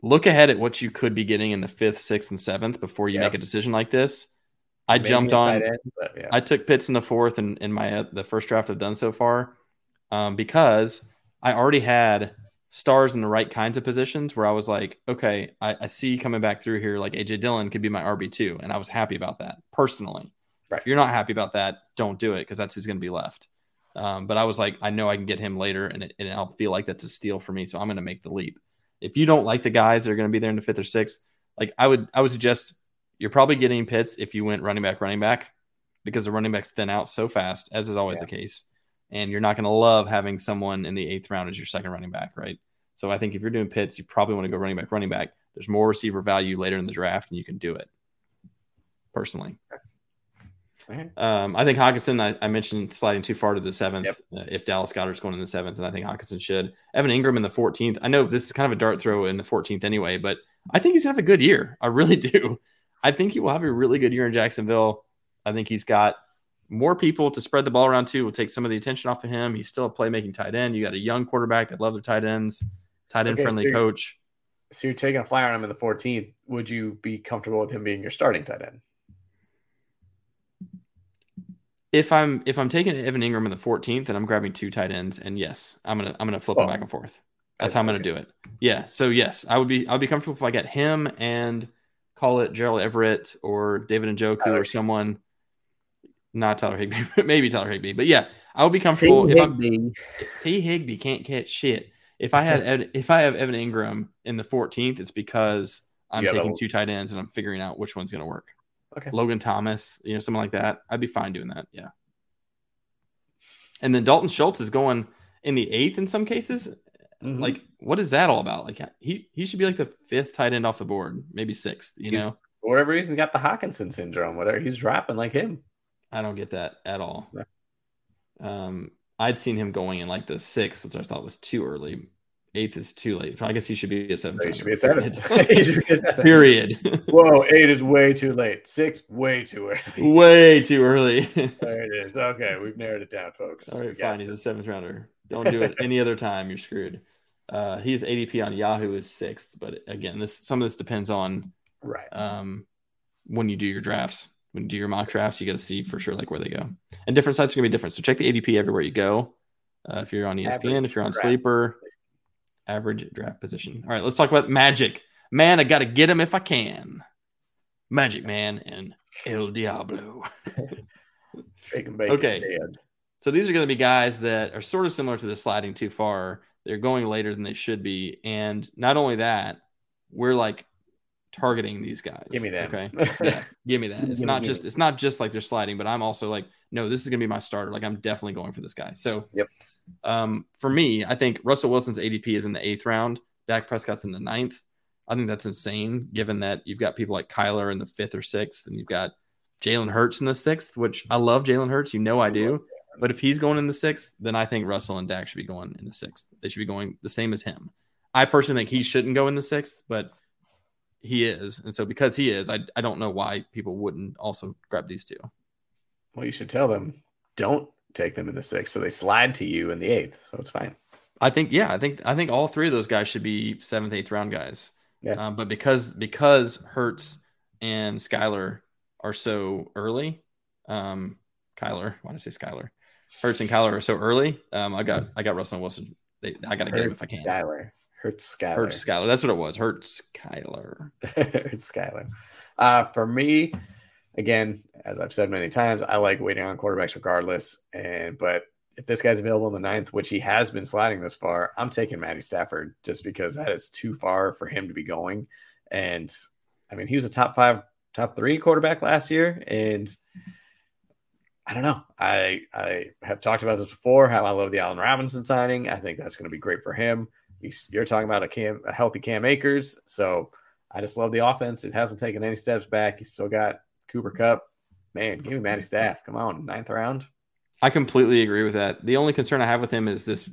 look ahead at what you could be getting in the fifth, sixth, and seventh before you Yep. make a decision like this. I Maybe jumped on. end, yeah. I took Pitts in the fourth and in my uh, the first draft I've done so far, um, because I already had stars in the right kinds of positions where I was like, okay, I, I see coming back through here like AJ Dillon could be my RB two, and I was happy about that personally. Right. If you're not happy about that, don't do it because that's who's going to be left. Um, but I was like, I know I can get him later, and, it, and I'll feel like that's a steal for me, so I'm going to make the leap. If you don't like the guys that are going to be there in the fifth or sixth, like I would, I would suggest you're probably getting Pitts if you went running back, running back, because the running backs thin out so fast, as is always Yeah. the case. And you're not going to love having someone in the eighth round as your second running back, right? So I think if you're doing Pitts, you probably want to go running back, running back. There's more receiver value later in the draft, and you can do it. Personally, um, I think Hockenson. I, I mentioned sliding too far to the seventh. Yep. Uh, if Dallas Goedert's going in the seventh, and I think Hockenson should. Evan Engram in the 14th. I know this is kind of a dart throw in the 14th anyway, but I think he's gonna have a good year. I really do. I think he will have a really good year in Jacksonville. I think he's got more people to spread the ball around to. Will take some of the attention off of him. He's still a playmaking tight end. You got a young quarterback that love their tight ends, tight end Okay, friendly so coach. So you're taking a flyer on him in the 14th. Would you be comfortable with him being your starting tight end? If I'm if I'm taking Evan Engram in the 14th and I'm grabbing two tight ends, and yes, I'm gonna I'm gonna flip them oh. back and forth. That's how I'm going to Okay. do it. Yeah. So yes, I would be I'd be comfortable if I get him and call it Gerald Everett or David Njoku Tyler or someone. Not Tyler Higbee, but maybe Tyler Higbee. But yeah, I would be comfortable if I'm Higbee. T Higbee can't catch shit. If I had if I have Evan Engram in the 14th, it's because I'm You have taking two tight ends and I'm figuring out which one's going to work. Okay. Logan Thomas, you know, something like that. I'd be fine doing that. Yeah. And then Dalton Schultz is going in the eighth in some cases. Mhm. Like, what is that all about? Like, he he should be like the fifth tight end off the board, maybe sixth. You He's- know, for whatever reason, he's got the Hockenson syndrome. Whatever, he's dropping like him. I don't get that at all. No. Um, I'd seen him going in like the sixth, which I thought was too early. Eighth is too late. I guess he should be a seventh. He should be a seven. he should be a seven. Period. Whoa, eight is way too late. Six, way too early. Way too early. there it is. Okay, we've narrowed it down, folks. All right, We fine. He's a seventh rounder. Don't do it any other time. You're screwed. Uh, he's ADP on Yahoo is sixth, but again, this some of this depends on Right. um, when you do your drafts. When you do your mock drafts, you got to see for sure like where they go. And different sites are gonna be different. So check the ADP everywhere you go. Uh, if you're on ESPN, Average if you're on draft. Sleeper, average draft position. All right, let's talk about Magic. Man, I got to get him if I can. Magic Man and El Diablo. Shake and bake. Okay. Dead. So these are going to be guys that are sort of similar to the sliding too far. They're going later than they should be, and not only that, we're like targeting these guys. Give me that. Okay. Yeah, give me that. It's Give not give just it's not just like they're sliding, but I'm also like, no, this is gonna be my starter. Like I'm definitely going for this guy. So Yep. Um, for me, I think Russell Wilson's ADP is in the eighth round. Dak Prescott's in the ninth. I think that's insane, given that you've got people like Kyler in the fifth or sixth, and you've got Jalen Hurts in the sixth, which I love Jalen Hurts. You know I do. But if he's going in the sixth, then I think Russell and Dak should be going in the sixth. They should be going the same as him. I personally think he shouldn't go in the sixth, but he is. And so because he is, I, I don't know why people wouldn't also grab these two. Well, you should tell them don't take them in the sixth, so they slide to you in the eighth. So it's fine. I think, yeah, I think I think all three of those guys should be seventh, eighth round guys. Yeah. Um, but because because Hurts and Skyler are so early, um, Kyler, why did I say Skyler? Hurts and Kyler are so early. Um, I got I got Russell Wilson. They, I got to get him if I can. Skyler. Hurts Skyler. Hurts Skyler. That's what it was. Hurt Skyler. Hurt Skyler. Uh, for me, again, as I've said many times, I like waiting on quarterbacks regardless. And but if this guy's available in the ninth, which he has been sliding this far, I'm taking Matty Stafford just because that is too far for him to be going. And I mean, he was a top five, top three quarterback last year, and I don't know. I I have talked about this before. How I love the Allen Robinson signing. I think that's going to be great for him. You're talking about a Cam, a healthy Cam Akers, so I just love the offense. It hasn't taken any steps back. He's still got Cooper Kupp. Man, give me Matty Staff. Come on, ninth round. I completely agree with that. The only concern I have with him is this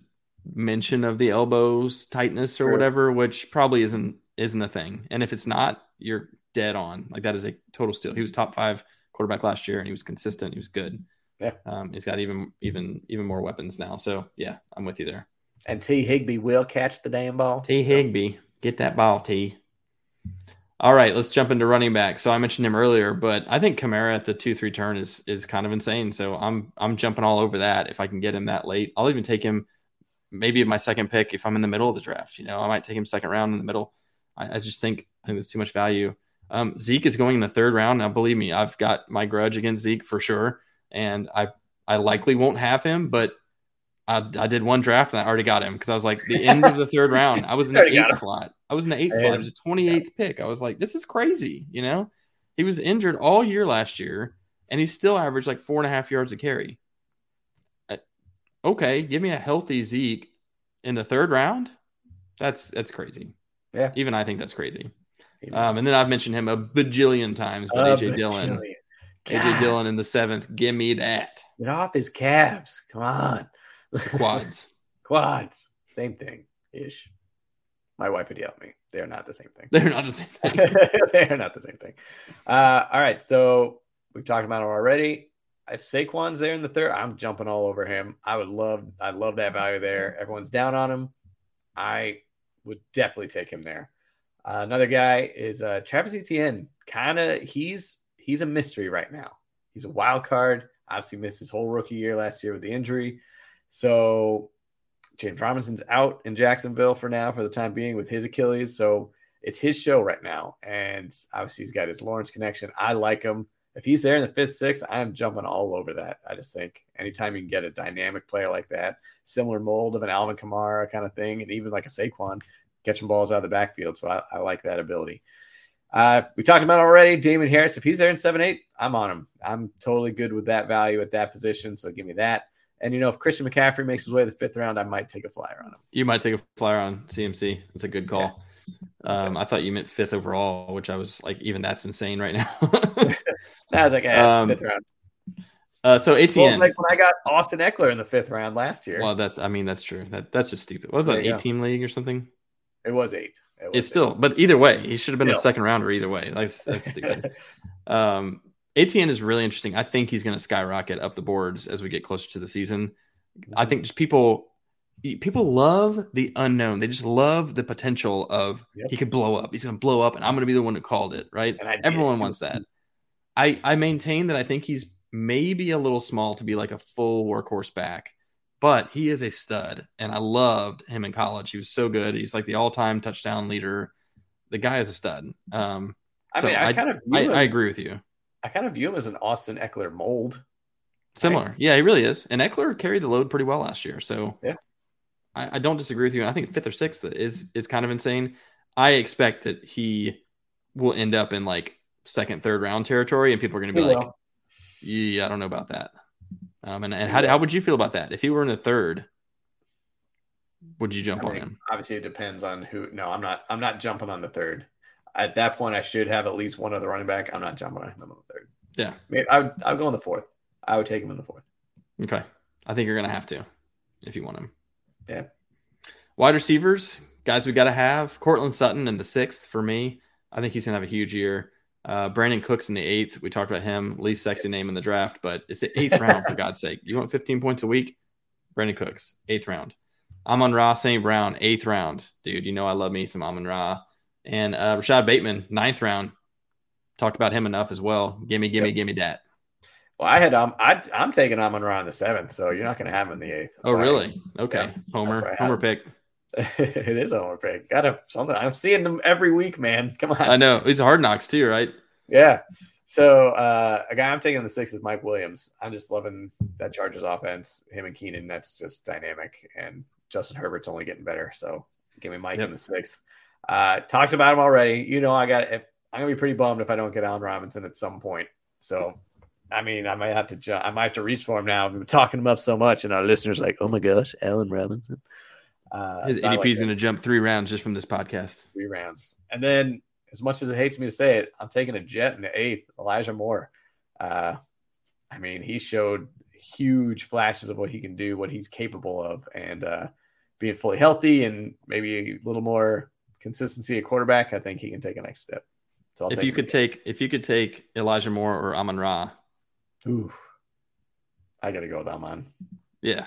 mention of the elbows tightness or True. whatever, which probably isn't isn't a thing. And if it's not, you're dead on. Like that is a total steal. He was top five quarterback last year, and he was consistent. He was good. Yeah. Um, he's got even even even more weapons now. So yeah, I'm with you there. And T. Higbee will catch the damn ball. T Higbee, Get that ball, T. All right, let's jump into running back. So I mentioned him earlier, but I think Kamara at the two three turn is is kind of insane. So I'm I'm jumping all over that if I can get him that late. I'll even take him maybe my second pick if I'm in the middle of the draft. You know, I might take him second round in the middle. I, I just think I think there's too much value. Um, Zeke is going in the third round. Now, believe me, I've got my grudge against Zeke for sure, and I I likely won't have him, but I, I did one draft and I already got him because I was like the end of the third round. I was in the eighth slot. I was in the eighth slot. It was a 28th pick. I was like, this is crazy. You know, he was injured all year last year and he still averaged like four and a half yards a carry. I, okay, give me a healthy Zeke in the third round. That's that's crazy. Yeah, even I think that's crazy. Um, and then I've mentioned him a bajillion times, but a AJ bajillion. Dillon, God. AJ Dillon in the seventh, give me that. Get off his calves. Come on. Quads. Quads. Same thing ish. My wife would yell at me. They are not the same thing. They're not the same thing. they are not the same thing. Uh, all right. So we've talked about him already. If Saquon's there in the third, I'm jumping all over him. I would love, I love that value there. Everyone's down on him. I would definitely take him there. Uh, another guy is uh, Travis Etienne. Kind of, he's he's a mystery right now. He's a wild card. Obviously, missed his whole rookie year last year with the injury. So James Robinson's out in Jacksonville for now, for the time being, with his Achilles. So it's his show right now. And obviously, he's got his Lawrence connection. I like him. If he's there in the fifth, sixth, I'm jumping all over that. I just think anytime you can get a dynamic player like that, similar mold of an Alvin Kamara kind of thing, and even like a Saquon, catching balls out of the backfield. So I, I like that ability. Uh, we talked about already. Damien Harris, if he's there in seven, eight, I'm on him. I'm totally good with that value at that position. So give me that. And you know, if Christian McCaffrey makes his way to the fifth round, I might take a flyer on him. You might take a flyer on CMC. That's a good call. Yeah. Um, I thought you meant fifth overall, which I was like, even that's insane right now. I was like, eh, um, fifth round. Uh, so Etienne, well, like when I got Austin Ekeler in the fifth round last year. Well, that's I mean that's true. That that's just stupid. What was that? Eight team league or something? It was eight. It was it's eight. still, but either way, he should have been still. a second rounder either way. That's that's stupid. um, Etienne is really interesting. I think he's going to skyrocket up the boards as we get closer to the season. I think just people people love the unknown. They just love the potential of yep. he could blow up. He's going to blow up, and I'm going to be the one who called it. Right? Everyone wants that. I I maintain that I think he's maybe a little small to be like a full workhorse back, but he is a stud, and I loved him in college. He was so good. He's like the all time touchdown leader. The guy is a stud. Um, I so mean, I, I kind of I, I agree with you. I kind of view him as an Austin Ekeler mold. Similar. Right? Yeah, he really is. And Ekeler carried the load pretty well last year. So yeah. I, I don't disagree with you. I think fifth or sixth is is kind of insane. I expect that he will end up in like second, third round territory, and people are going to be he like, will. "Yeah, I don't know about that." Um, and and how, how would you feel about that if he were in a third? Would you jump I mean, on him? Obviously, it depends on who. No, I'm not. I'm not jumping on the third. At that point, I should have at least one other running back. I'm not jumping on him on the third. Yeah, Maybe I would. I would go in the fourth. I would take him in the fourth. Okay. I think you're going to have to if you want him. Yeah. Wide receivers, guys we got to have. Courtland Sutton in the sixth for me. I think he's going to have a huge year. Uh, Brandin Cooks in the eighth. We talked about him, least sexy name in the draft, but it's the eighth round for God's sake. You want 15 points a week? Brandin Cooks, eighth round. Amon-Ra St. Brown, eighth round. Dude, you know I love me some Amon Ra. And uh, Rashod Bateman, ninth round. Talked about him enough as well. Gimme, gimme, yep. gimme that. Well, I had um, I, I'm taking Amon Ra in the seventh, so you're not going to have him in the eighth. I'm oh, sorry. really? Okay, yeah, Homer, Homer pick. it is Homer pick. Got to something. I'm seeing them every week, man. Come on. I know he's a hard knocks too, right? Yeah. So uh, a guy I'm taking in the sixth is Mike Williams. I'm just loving that Chargers offense. Him and Keenan, that's just dynamic. And Justin Herbert's only getting better. So give me Mike yep. in the sixth. Uh, talked about him already. You know, I got. If, I'm gonna be pretty bummed if I don't get Allen Robinson at some point. So I mean, I might have to ju- I might have to reach for him now. I've been talking him up so much, and our listeners like, oh my gosh, Allen Robinson. Uh, His so ADP is like to jump three rounds just from this podcast. Three rounds, and then as much as it hates me to say it, I'm taking a jet in the eighth. Elijah Moore. Uh, I mean, he showed huge flashes of what he can do, what he's capable of, and uh, being fully healthy and maybe a little more consistency at quarterback. I think he can take a next step. So I'll if you could take if you could take Elijah Moore or Amon Ra, Ooh, I got to go with Amon. Yeah.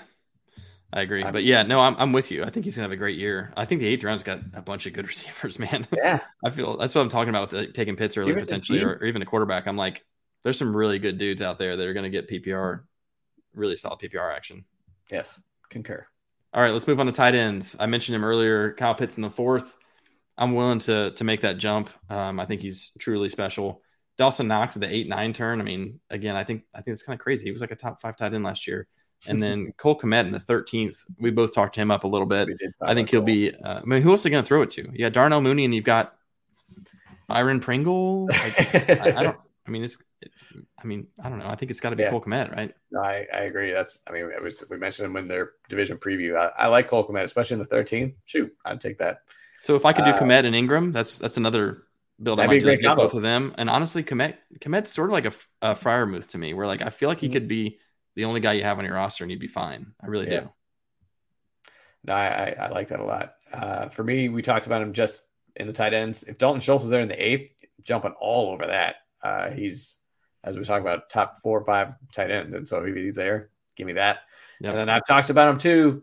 I agree. I'm- But yeah, no, I'm, I'm with you. I think he's gonna have a great year. I think the eighth round's got a bunch of good receivers, man. Yeah. I feel that's what I'm talking about with the, taking Pitts early Even potentially, or, or even a quarterback. I'm like, there's some really good dudes out there that are gonna get PPR, really solid PPR action. Yes. Concur. All right, let's move on to tight ends. I mentioned him earlier. Kyle Pitts in the fourth. I'm willing to to make that jump. Um, I think he's truly special. Dawson Knox at the eight nine turn. I mean, again, I think I think it's kind of crazy. He was like a top five tight end last year, and then Cole Kmet in the thirteenth. We both talked to him up a little bit. I think he'll be. Uh, I mean, who else are going to throw it to? Yeah, Darnell Mooney, and you've got Byron Pringle. Like, I, I don't. I mean, it's. It, I mean, I don't know. I think it's got to be Yeah. Cole Kmet, right? No, I, I agree. That's, I mean, was, we mentioned him in their division preview. I, I like Cole Kmet, especially in the 13th. Shoot, I'd take that. So if I could do Uh, Kmet and Engram, that's that's another build. I That'd be might a great combo. both of them. And honestly, Kmet Kmet's sort of like a, a Freiermuth to me, where like I feel like he Mhm. could be the only guy you have on your roster and you'd be fine. I really Yeah. do. No, I, I, I like that a lot. Uh, for me, we talked about him just in the tight ends. If Dalton Schultz is there in the eighth, jumping all over that. Uh, he's, as we talk about, top four or five tight end. And so if he's there, give me that. Yep. And then I've talked about him too.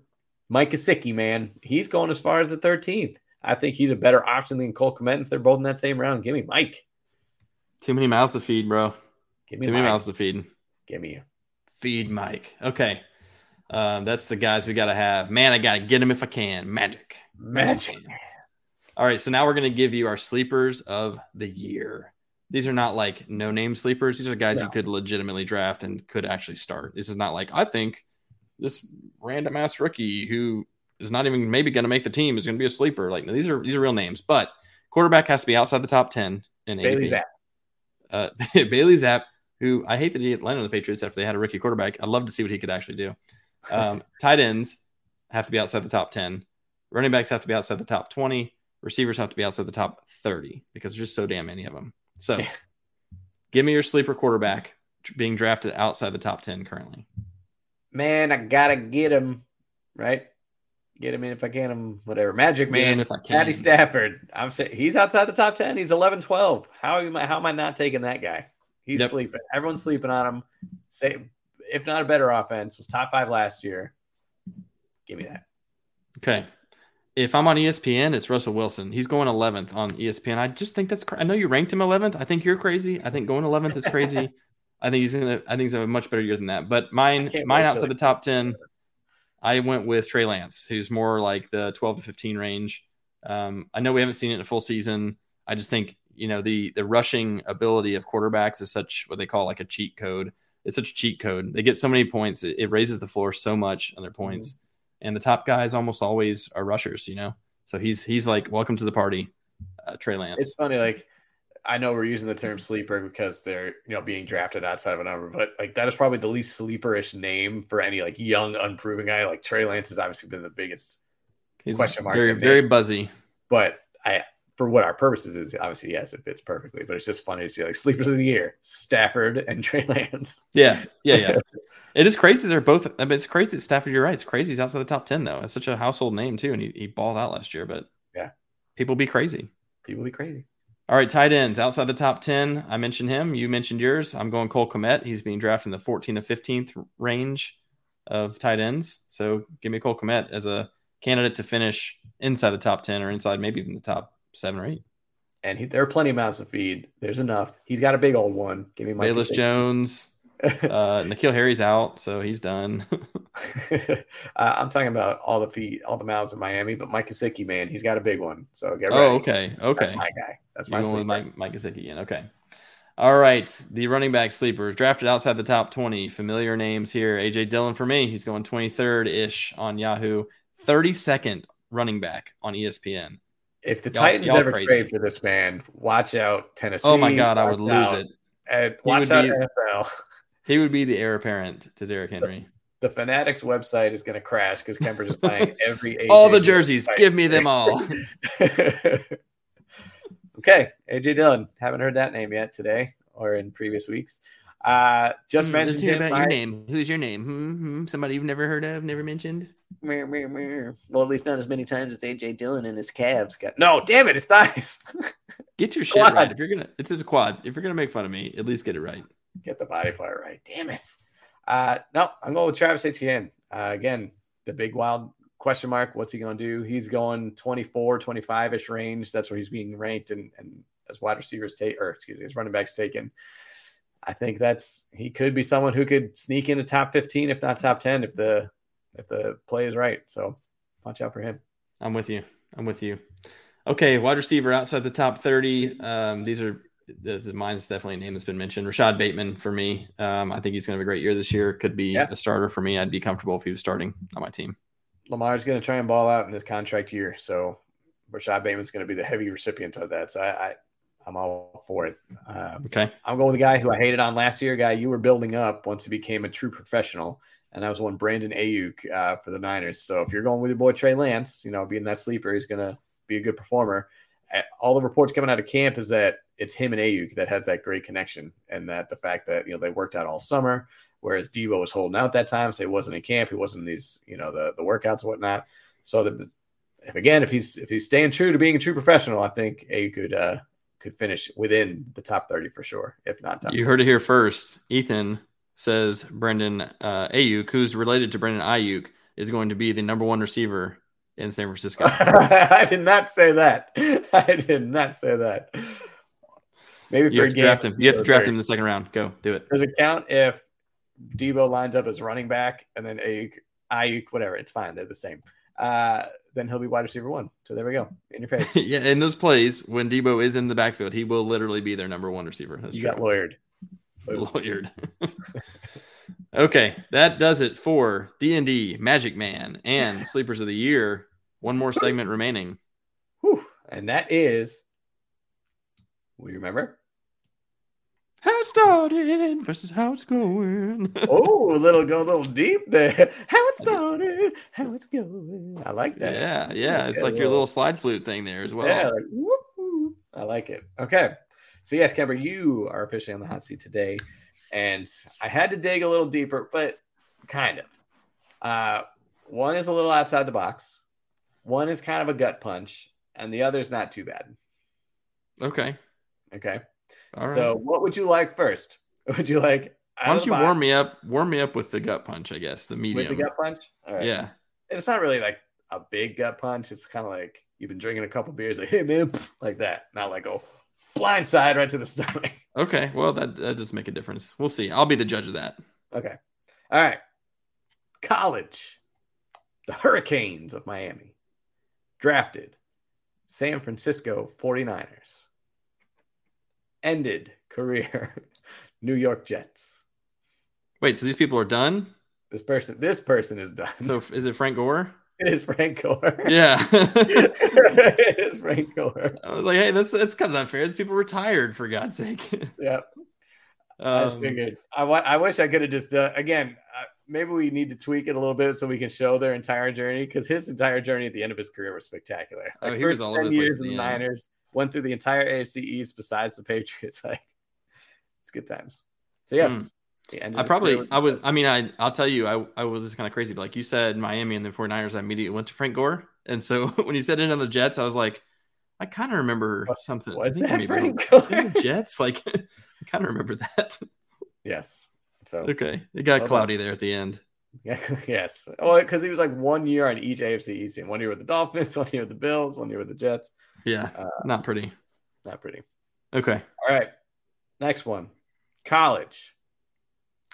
Mike Gesicki, man, he's going as far as the 13th. I think he's a better option than Cole Kmet if they're both in that same round. Give me Mike. Too many mouths to feed, bro. Give me Too many mouths to feed. Give me. Feed Mike. Okay. Um, that's the guys we got to have. Man, I got to get him if I can. Magic. Magic. All right. So now we're going to give you our sleepers of the year. These are not like no name sleepers. These are guys you could legitimately draft and could actually start. This is not like, I think this random ass rookie who is not even maybe going to make the team is going to be a sleeper. Like, these are these are real names, but quarterback has to be outside the top 10 in Bailey ADP. Zappe. Uh, Bailey Zappe, who I hate that he landed on the Patriots after they had a rookie quarterback. I'd love to see what he could actually do. Um, tight ends have to be outside the top 10. Running backs have to be outside the top 20. Receivers have to be outside the top 30 because there's just so damn many of them. So give me your sleeper quarterback being drafted outside the top 10 currently. Man, I gotta get him. Right? Get him in if I can him, whatever. Magic man. if I can. Patty Stafford. I'm saying he's outside the top 10. He's 11 12. How am I how am I not taking that guy? He's Yep. sleeping. Everyone's sleeping on him. Say if not a better offense, was top five last year. Give me that. Okay. If I'm on ESPN, it's Russell Wilson. He's going 11th on ESPN. I just think that's. Cra- I know you ranked him 11th. I think you're crazy. I think going 11th is crazy. I think he's gonna. I think he's gonna have a much better year than that. But mine, mine outside the top 10, I went with Trey Lance, who's more like the 12 to 15 range. Um, I know we haven't seen it in a full season. I just think you know the the rushing ability of quarterbacks is such what they call like a cheat code. It's such a cheat code. They get so many points. It, it raises the floor so much on their points. And the top guys almost always are rushers, you know. So he's he's like, welcome to the party, uh, Trey Lance. It's funny, like I know we're using the term sleeper because they're you know being drafted outside of a number, but like that is probably the least sleeperish name for any like young unproven guy. Like Trey Lance has obviously been the biggest, he's question mark. very very buzzy. but I for what our purposes is obviously yes, it fits perfectly. But it's just funny to see like sleepers of the year, Stafford and Trey Lance. Yeah, yeah, yeah. it is crazy. They're both. I mean, it's crazy that Stafford. You're right. It's crazy. He's outside the top ten though. It's such a household name too, and he, he balled out last year. But Yeah. people be crazy. People be crazy. All right, tight ends outside the top 10. I mentioned him. You mentioned yours. I'm going Cole Kmet. He's being drafted in the 14 to 15th range of tight ends. So give me Cole Kmet as a candidate to finish inside the top 10 or inside maybe even the top seven or eight. And he, there are plenty of mouths to feed. There's enough. He's got a big old one. Give me Mike. Bayless Jones. Uh, Nikhil Harry's out, so he's done. uh, I'm talking about all the feet, all the mouths in Miami, but Mike Gesicki, man, he's got a big one. So get ready. oh, okay. Okay. That's my guy. That's my You're sleeper. Mike, Mike Gesicki again. Okay. All right. The running back sleeper drafted outside the top 20. Familiar names here. AJ Dillon for me. He's going 23rd ish on Yahoo. 32nd running back on ESPN. If the Y'all- Titans y'all ever crazy. trade for this man, watch out Tennessee. Oh my God, I would lose out- it. And watch out be- NFL. He would be the heir apparent to Derrick Henry. The Fanatics website is going to crash because Kemper's just buying every AJ all the jerseys. Give me them all. okay, AJ Dillon. Haven't heard that name yet today or in previous weeks. Uh, just Hmm, mentioned him. about I- your name. Who's your name? Hmm, hmm, Somebody you've never heard of, never mentioned? Well, at least not as many times as AJ Dillon and his calves got. No, damn it, it's thighs. Get your shit Quads. right. If you're gonna, it's his quads. If you're gonna make fun of me, at least get it right. Get the body part right. Damn it. Uh, no, I'm going with Travis Etienne. Uh, again, the big wild question mark. What's he going to do? He's going 24, 25 ish range. That's where he's being ranked and, and as wide receivers take, or excuse me, as running backs taken. I think that's he could be someone who could sneak into top 15, if not top 10, if the if the play is right. So watch out for him. I'm with you. I'm with you. Okay, wide receiver outside the top 30. Um, these are this is mine's definitely a name that's been mentioned. Rashod Bateman for me. Um, I think he's going to have a great year this year. Could be Yeah. a starter for me. I'd be comfortable if he was starting on my team. Lamar's going to try and ball out in this contract year. So Rashod Bateman's going to be the heavy recipient of that. So I, I I'm all for it. Um, Okay. I'm going with the guy who I hated on last year, guy you were building up once he became a true professional. And that was one Brandon Aiyuk uh, for the Niners. So if you're going with your boy Trey Lance, you know, being that sleeper, he's going to be a good performer. All the reports coming out of camp is that it's him and Aiyuk that has that great connection, and that the fact that you know they worked out all summer, whereas Deebo was holding out that time, so he wasn't in camp, he wasn't in these you know the the workouts and whatnot. So the if again if he's if he's staying true to being a true professional, I think Aiyuk could uh, could finish within the top 30 for sure, if not top. You heard it here first. Ethan says Brendan uh, Aiyuk, who's related to Brendan Aiyuk, is going to be the number one receiver in San Francisco. I did not say that. I did not say that. Maybe you for have a to draft him. You have to draft him in the second round. Go do it. Does it count if Deebo lines up as running back and then Aiyuk, Aiyuk, whatever? It's fine. They're the same. Uh, then he'll be wide receiver one. So there we go. In your face. yeah, in those plays when Deebo is in the backfield, he will literally be their number one receiver. That's you true. got lawyered. lawyered. okay, that does it for D and D, Magic Man, and Sleepers of the Year. One more segment remaining. Whew. And that is, we remember? How it started versus how it's going. Oh, a little go a little deep there. How it started, how it's going. I like that. yeah, yeah. It's like your little slide flute thing there as well. Yeah, like, whoop, whoop. I like it. Okay. So yes, Kemper, you are officially on the hot seat today. And I had to dig a little deeper, but kind of. Uh one is a little outside the box, one is kind of a gut punch, and the other is not too bad. Okay. Okay. All right. So what would you like first? Would you like why don't you warm me up? Warm me up with the gut punch, I guess. The medium. with the gut punch? All right. Yeah. it's not really like a big gut punch. It's kind of like you've been drinking a couple beers, like, hey man, like that. Not like oh blind side right to the stomach. Okay. Well, that, that does make a difference. We'll see. I'll be the judge of that. Okay. All right. College. The Hurricanes of Miami drafted San Francisco 49ers. Ended career New York Jets. Wait, so these people are done? This person this person is done. So is it Frank Gore? it is Frank Gore. Yeah. it is Frank Gore. I was like, hey, that's that's kind of unfair. These people retired for God's sake. I just Um, figured. I, wa- I wish I could have just uh, again. Uh, maybe we need to tweak it a little bit so we can show their entire journey because his entire journey at the end of his career was spectacular. Oh, Like, he was all over 10 the place years in the. Niners, went through the entire AFC East besides the Patriots. Like it's good times. So yes, hmm. ended I probably I was I mean I I'll tell you I I was just kind of crazy but like you said Miami and the 49ers I immediately went to Frank Gore and so when you said it on the Jets I was like I kind of remember What- something what's that, Frank Gore? Jets like I kind of remember that yes. So okay it got Well cloudy there at the end yeah, yes. Well, because he was like one year on each AFC East, and one year with the Dolphins, one year with the Bills, one year with the Jets. Yeah Uh, not pretty Not pretty. okay All right. Next one. College.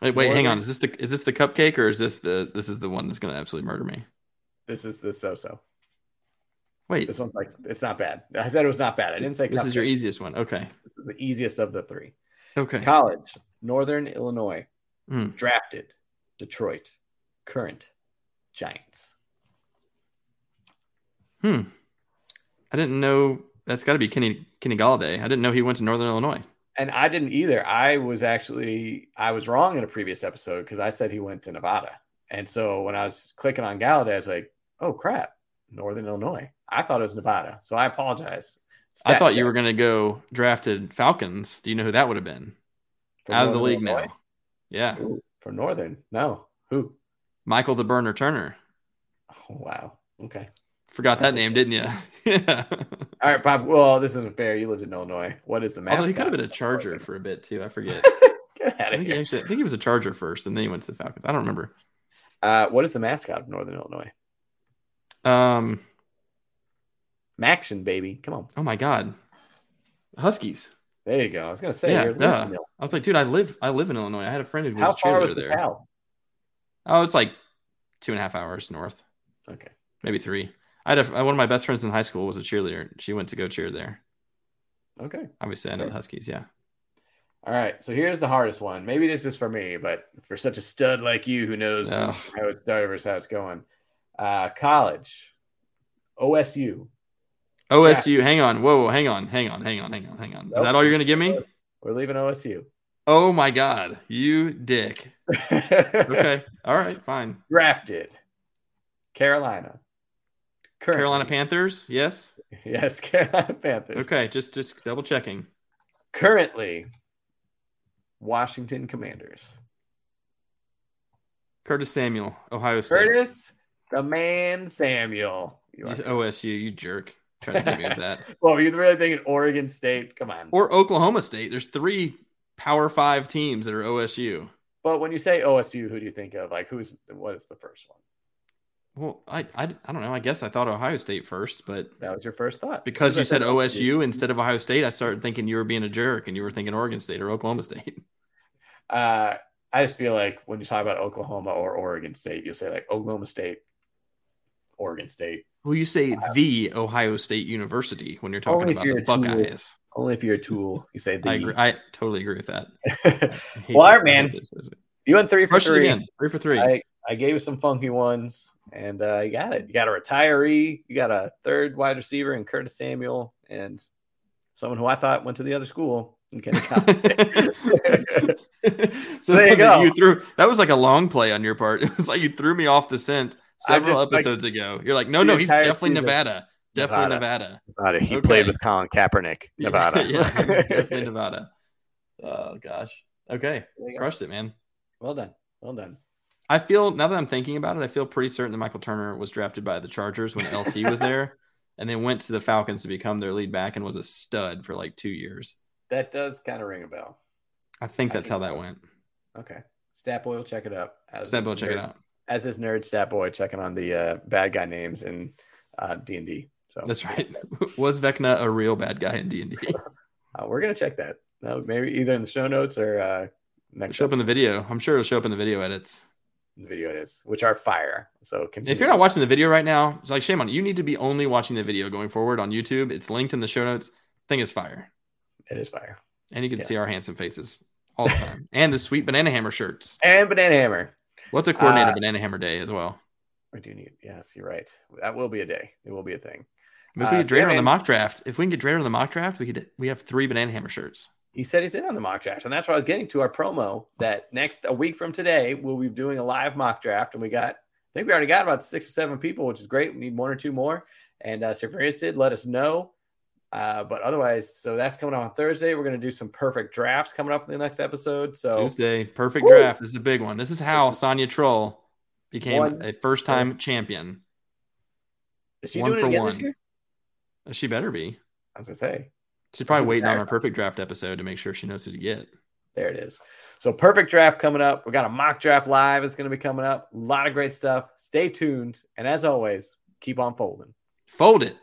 wait wait hang on is this the is this the cupcake or is this the this is the one that's gonna absolutely murder me This is the so-so. wait This one's like it's not bad. I said it was not bad. I didn't say this is your easiest one okay This is the easiest of the three. okay College, Northern Illinois, Hmm. drafted, Detroit, current, Giants. hmm I didn't know that's got to be Kenny Kenny Golladay I didn't know he went to Northern Illinois And I didn't either. I was actually I was wrong in a previous episode because I said he went to Nevada. And so when I was clicking on Golladay, I was like, oh crap, Northern Illinois. I thought it was Nevada. So I apologize. I Stat thought you were going to go drafted Falcons. Do you know who that would have been? for Out of the league Illinois? now. Yeah. Ooh, for Northern. No. Who? Michael the Burner Turner. Oh, wow. Okay. Forgot that name, didn't you? yeah. All right, Bob. Well, this isn't fair. You lived in Illinois. What is the mascot? Although he could have been a Charger for a bit too. I forget. Get out I of think, he here. actually, I think he was a Charger first, and then he went to the Falcons. I don't remember. Uh, what is the mascot of Northern Illinois? Um. Maction, baby. Come on. Oh my God. Huskies. There you go. I was gonna say. Yeah, duh. I was like, dude, I live I live in Illinois. I had a friend who was How a far was the there. Cal? Oh, it's like two and a half hours north, Okay. maybe three. I had a, one of my best friends in high school was a cheerleader. She went to go cheer there. Okay. Obviously, I know the Huskies. Yeah. All right. So here's the hardest one. Maybe this is for me, but for such a stud like you who knows how it started versus how it's going. Uh, college, OSU. OSU. Hang on. Whoa, whoa. Hang on. Hang on. Hang on. Hang on. Hang on. Is Nope. that all you're gonna give me? We're leaving OSU. Oh my God, you dick. Okay. All right. Fine. Drafted. Carolina. Currently- Carolina Panthers. Yes. Yes, Carolina Panthers. Okay. Just just double checking. Currently, Washington Commanders. Curtis Samuel, Ohio State. Curtis, the man Samuel. You You- are- OSU. You jerk. Trying to get me with that. Well, you're really thinking Oregon State. Come on. Or Oklahoma State. There's three Power Five teams that are OSU. But when you say OSU, who do you think of? Like, who's what is the first one? Well, I, I, I don't know. I guess I thought Ohio State first, but That was your first thought. because you said OSU instead of Ohio State, I started thinking you were being a jerk and you were thinking Oregon State or Oklahoma State. Uh, I just feel like when you talk about Oklahoma or Oregon State, you'll say like Oklahoma State, Oregon State. Well, you say the Ohio State University when you're talking Only about you're the a tool. Buckeyes. Only if you're a tool, you say the. I agree. I totally agree with that. Well, all man. Hate this. You went three for three. again. Three for three. I, I gave you some funky ones, and uh, you got it. You got a retiree, you got a third wide receiver in Curtis Samuel, and someone who I thought went to the other school in Kenny Collins. so there you go. You threw that was like a long play on your part. It was like you threw me off the scent several just, like, episodes ago. You're like, no, no, he's definitely season. Nevada. Definitely Nevada. Nevada. Nevada. He Okay. played with Colin Kaepernick, Nevada. Yeah, yeah, definitely Nevada. Oh gosh. Okay. There you go. Crushed it, man. Well done. Well done. I feel now that I'm thinking about it, I feel pretty certain that Michael Turner was drafted by the Chargers when LT was there, and then went to the Falcons to become their lead back and was a stud for like two years. That does kind of ring a bell. I think I that's think how that went. Okay. Stat Boy will check it up. As Stat Boy, check it out. As his nerd Stat Boy checking on the uh, bad guy names in uh, D&D. So That's right. was Vecna a real bad guy in D and D? uh, we're going to check that. No, maybe either in the show notes or uh, next Show up in the video. I'm sure it'll show up in the video edits. The video it is, which are fire. So continue. If you're not watching the video right now, it's like shame on you. You need to be only watching the video going forward on YouTube. It's linked in the show notes. Thing is fire, it is fire. and you can Yeah. see our handsome faces all the time, and the sweet banana hammer shirts. And Banana Hammer. What's a coordinated Uh, banana hammer day as well? I do need. Yes, you're right. That will be a day. It will be a thing. If Uh, we get yeah, Drader on the mock draft, if we can get Drader on the mock draft, we could we have three banana hammer shirts. He said he's in on the mock draft, and that's what I was getting to our promo. That next a week from today, we'll be doing a live mock draft, and we got. I think we already got about six or seven people, which is great. We need one or two more. And uh, so if you're interested, let us know. Uh, but otherwise, so that's coming out on Thursday. We're going to do some perfect drafts coming up in the next episode. So Tuesday, perfect Woo! draft. This is a big one. This is how Sonya Troll became One- a first time champion. is she one doing it for again this one. year? She better be. I was going to say. She's probably waiting on our perfect draft episode to make sure she knows who to get. There it is. So perfect draft coming up. We got a mock draft live. It's going to be coming up. A lot of great stuff. Stay tuned. And as always, keep on folding. Fold it.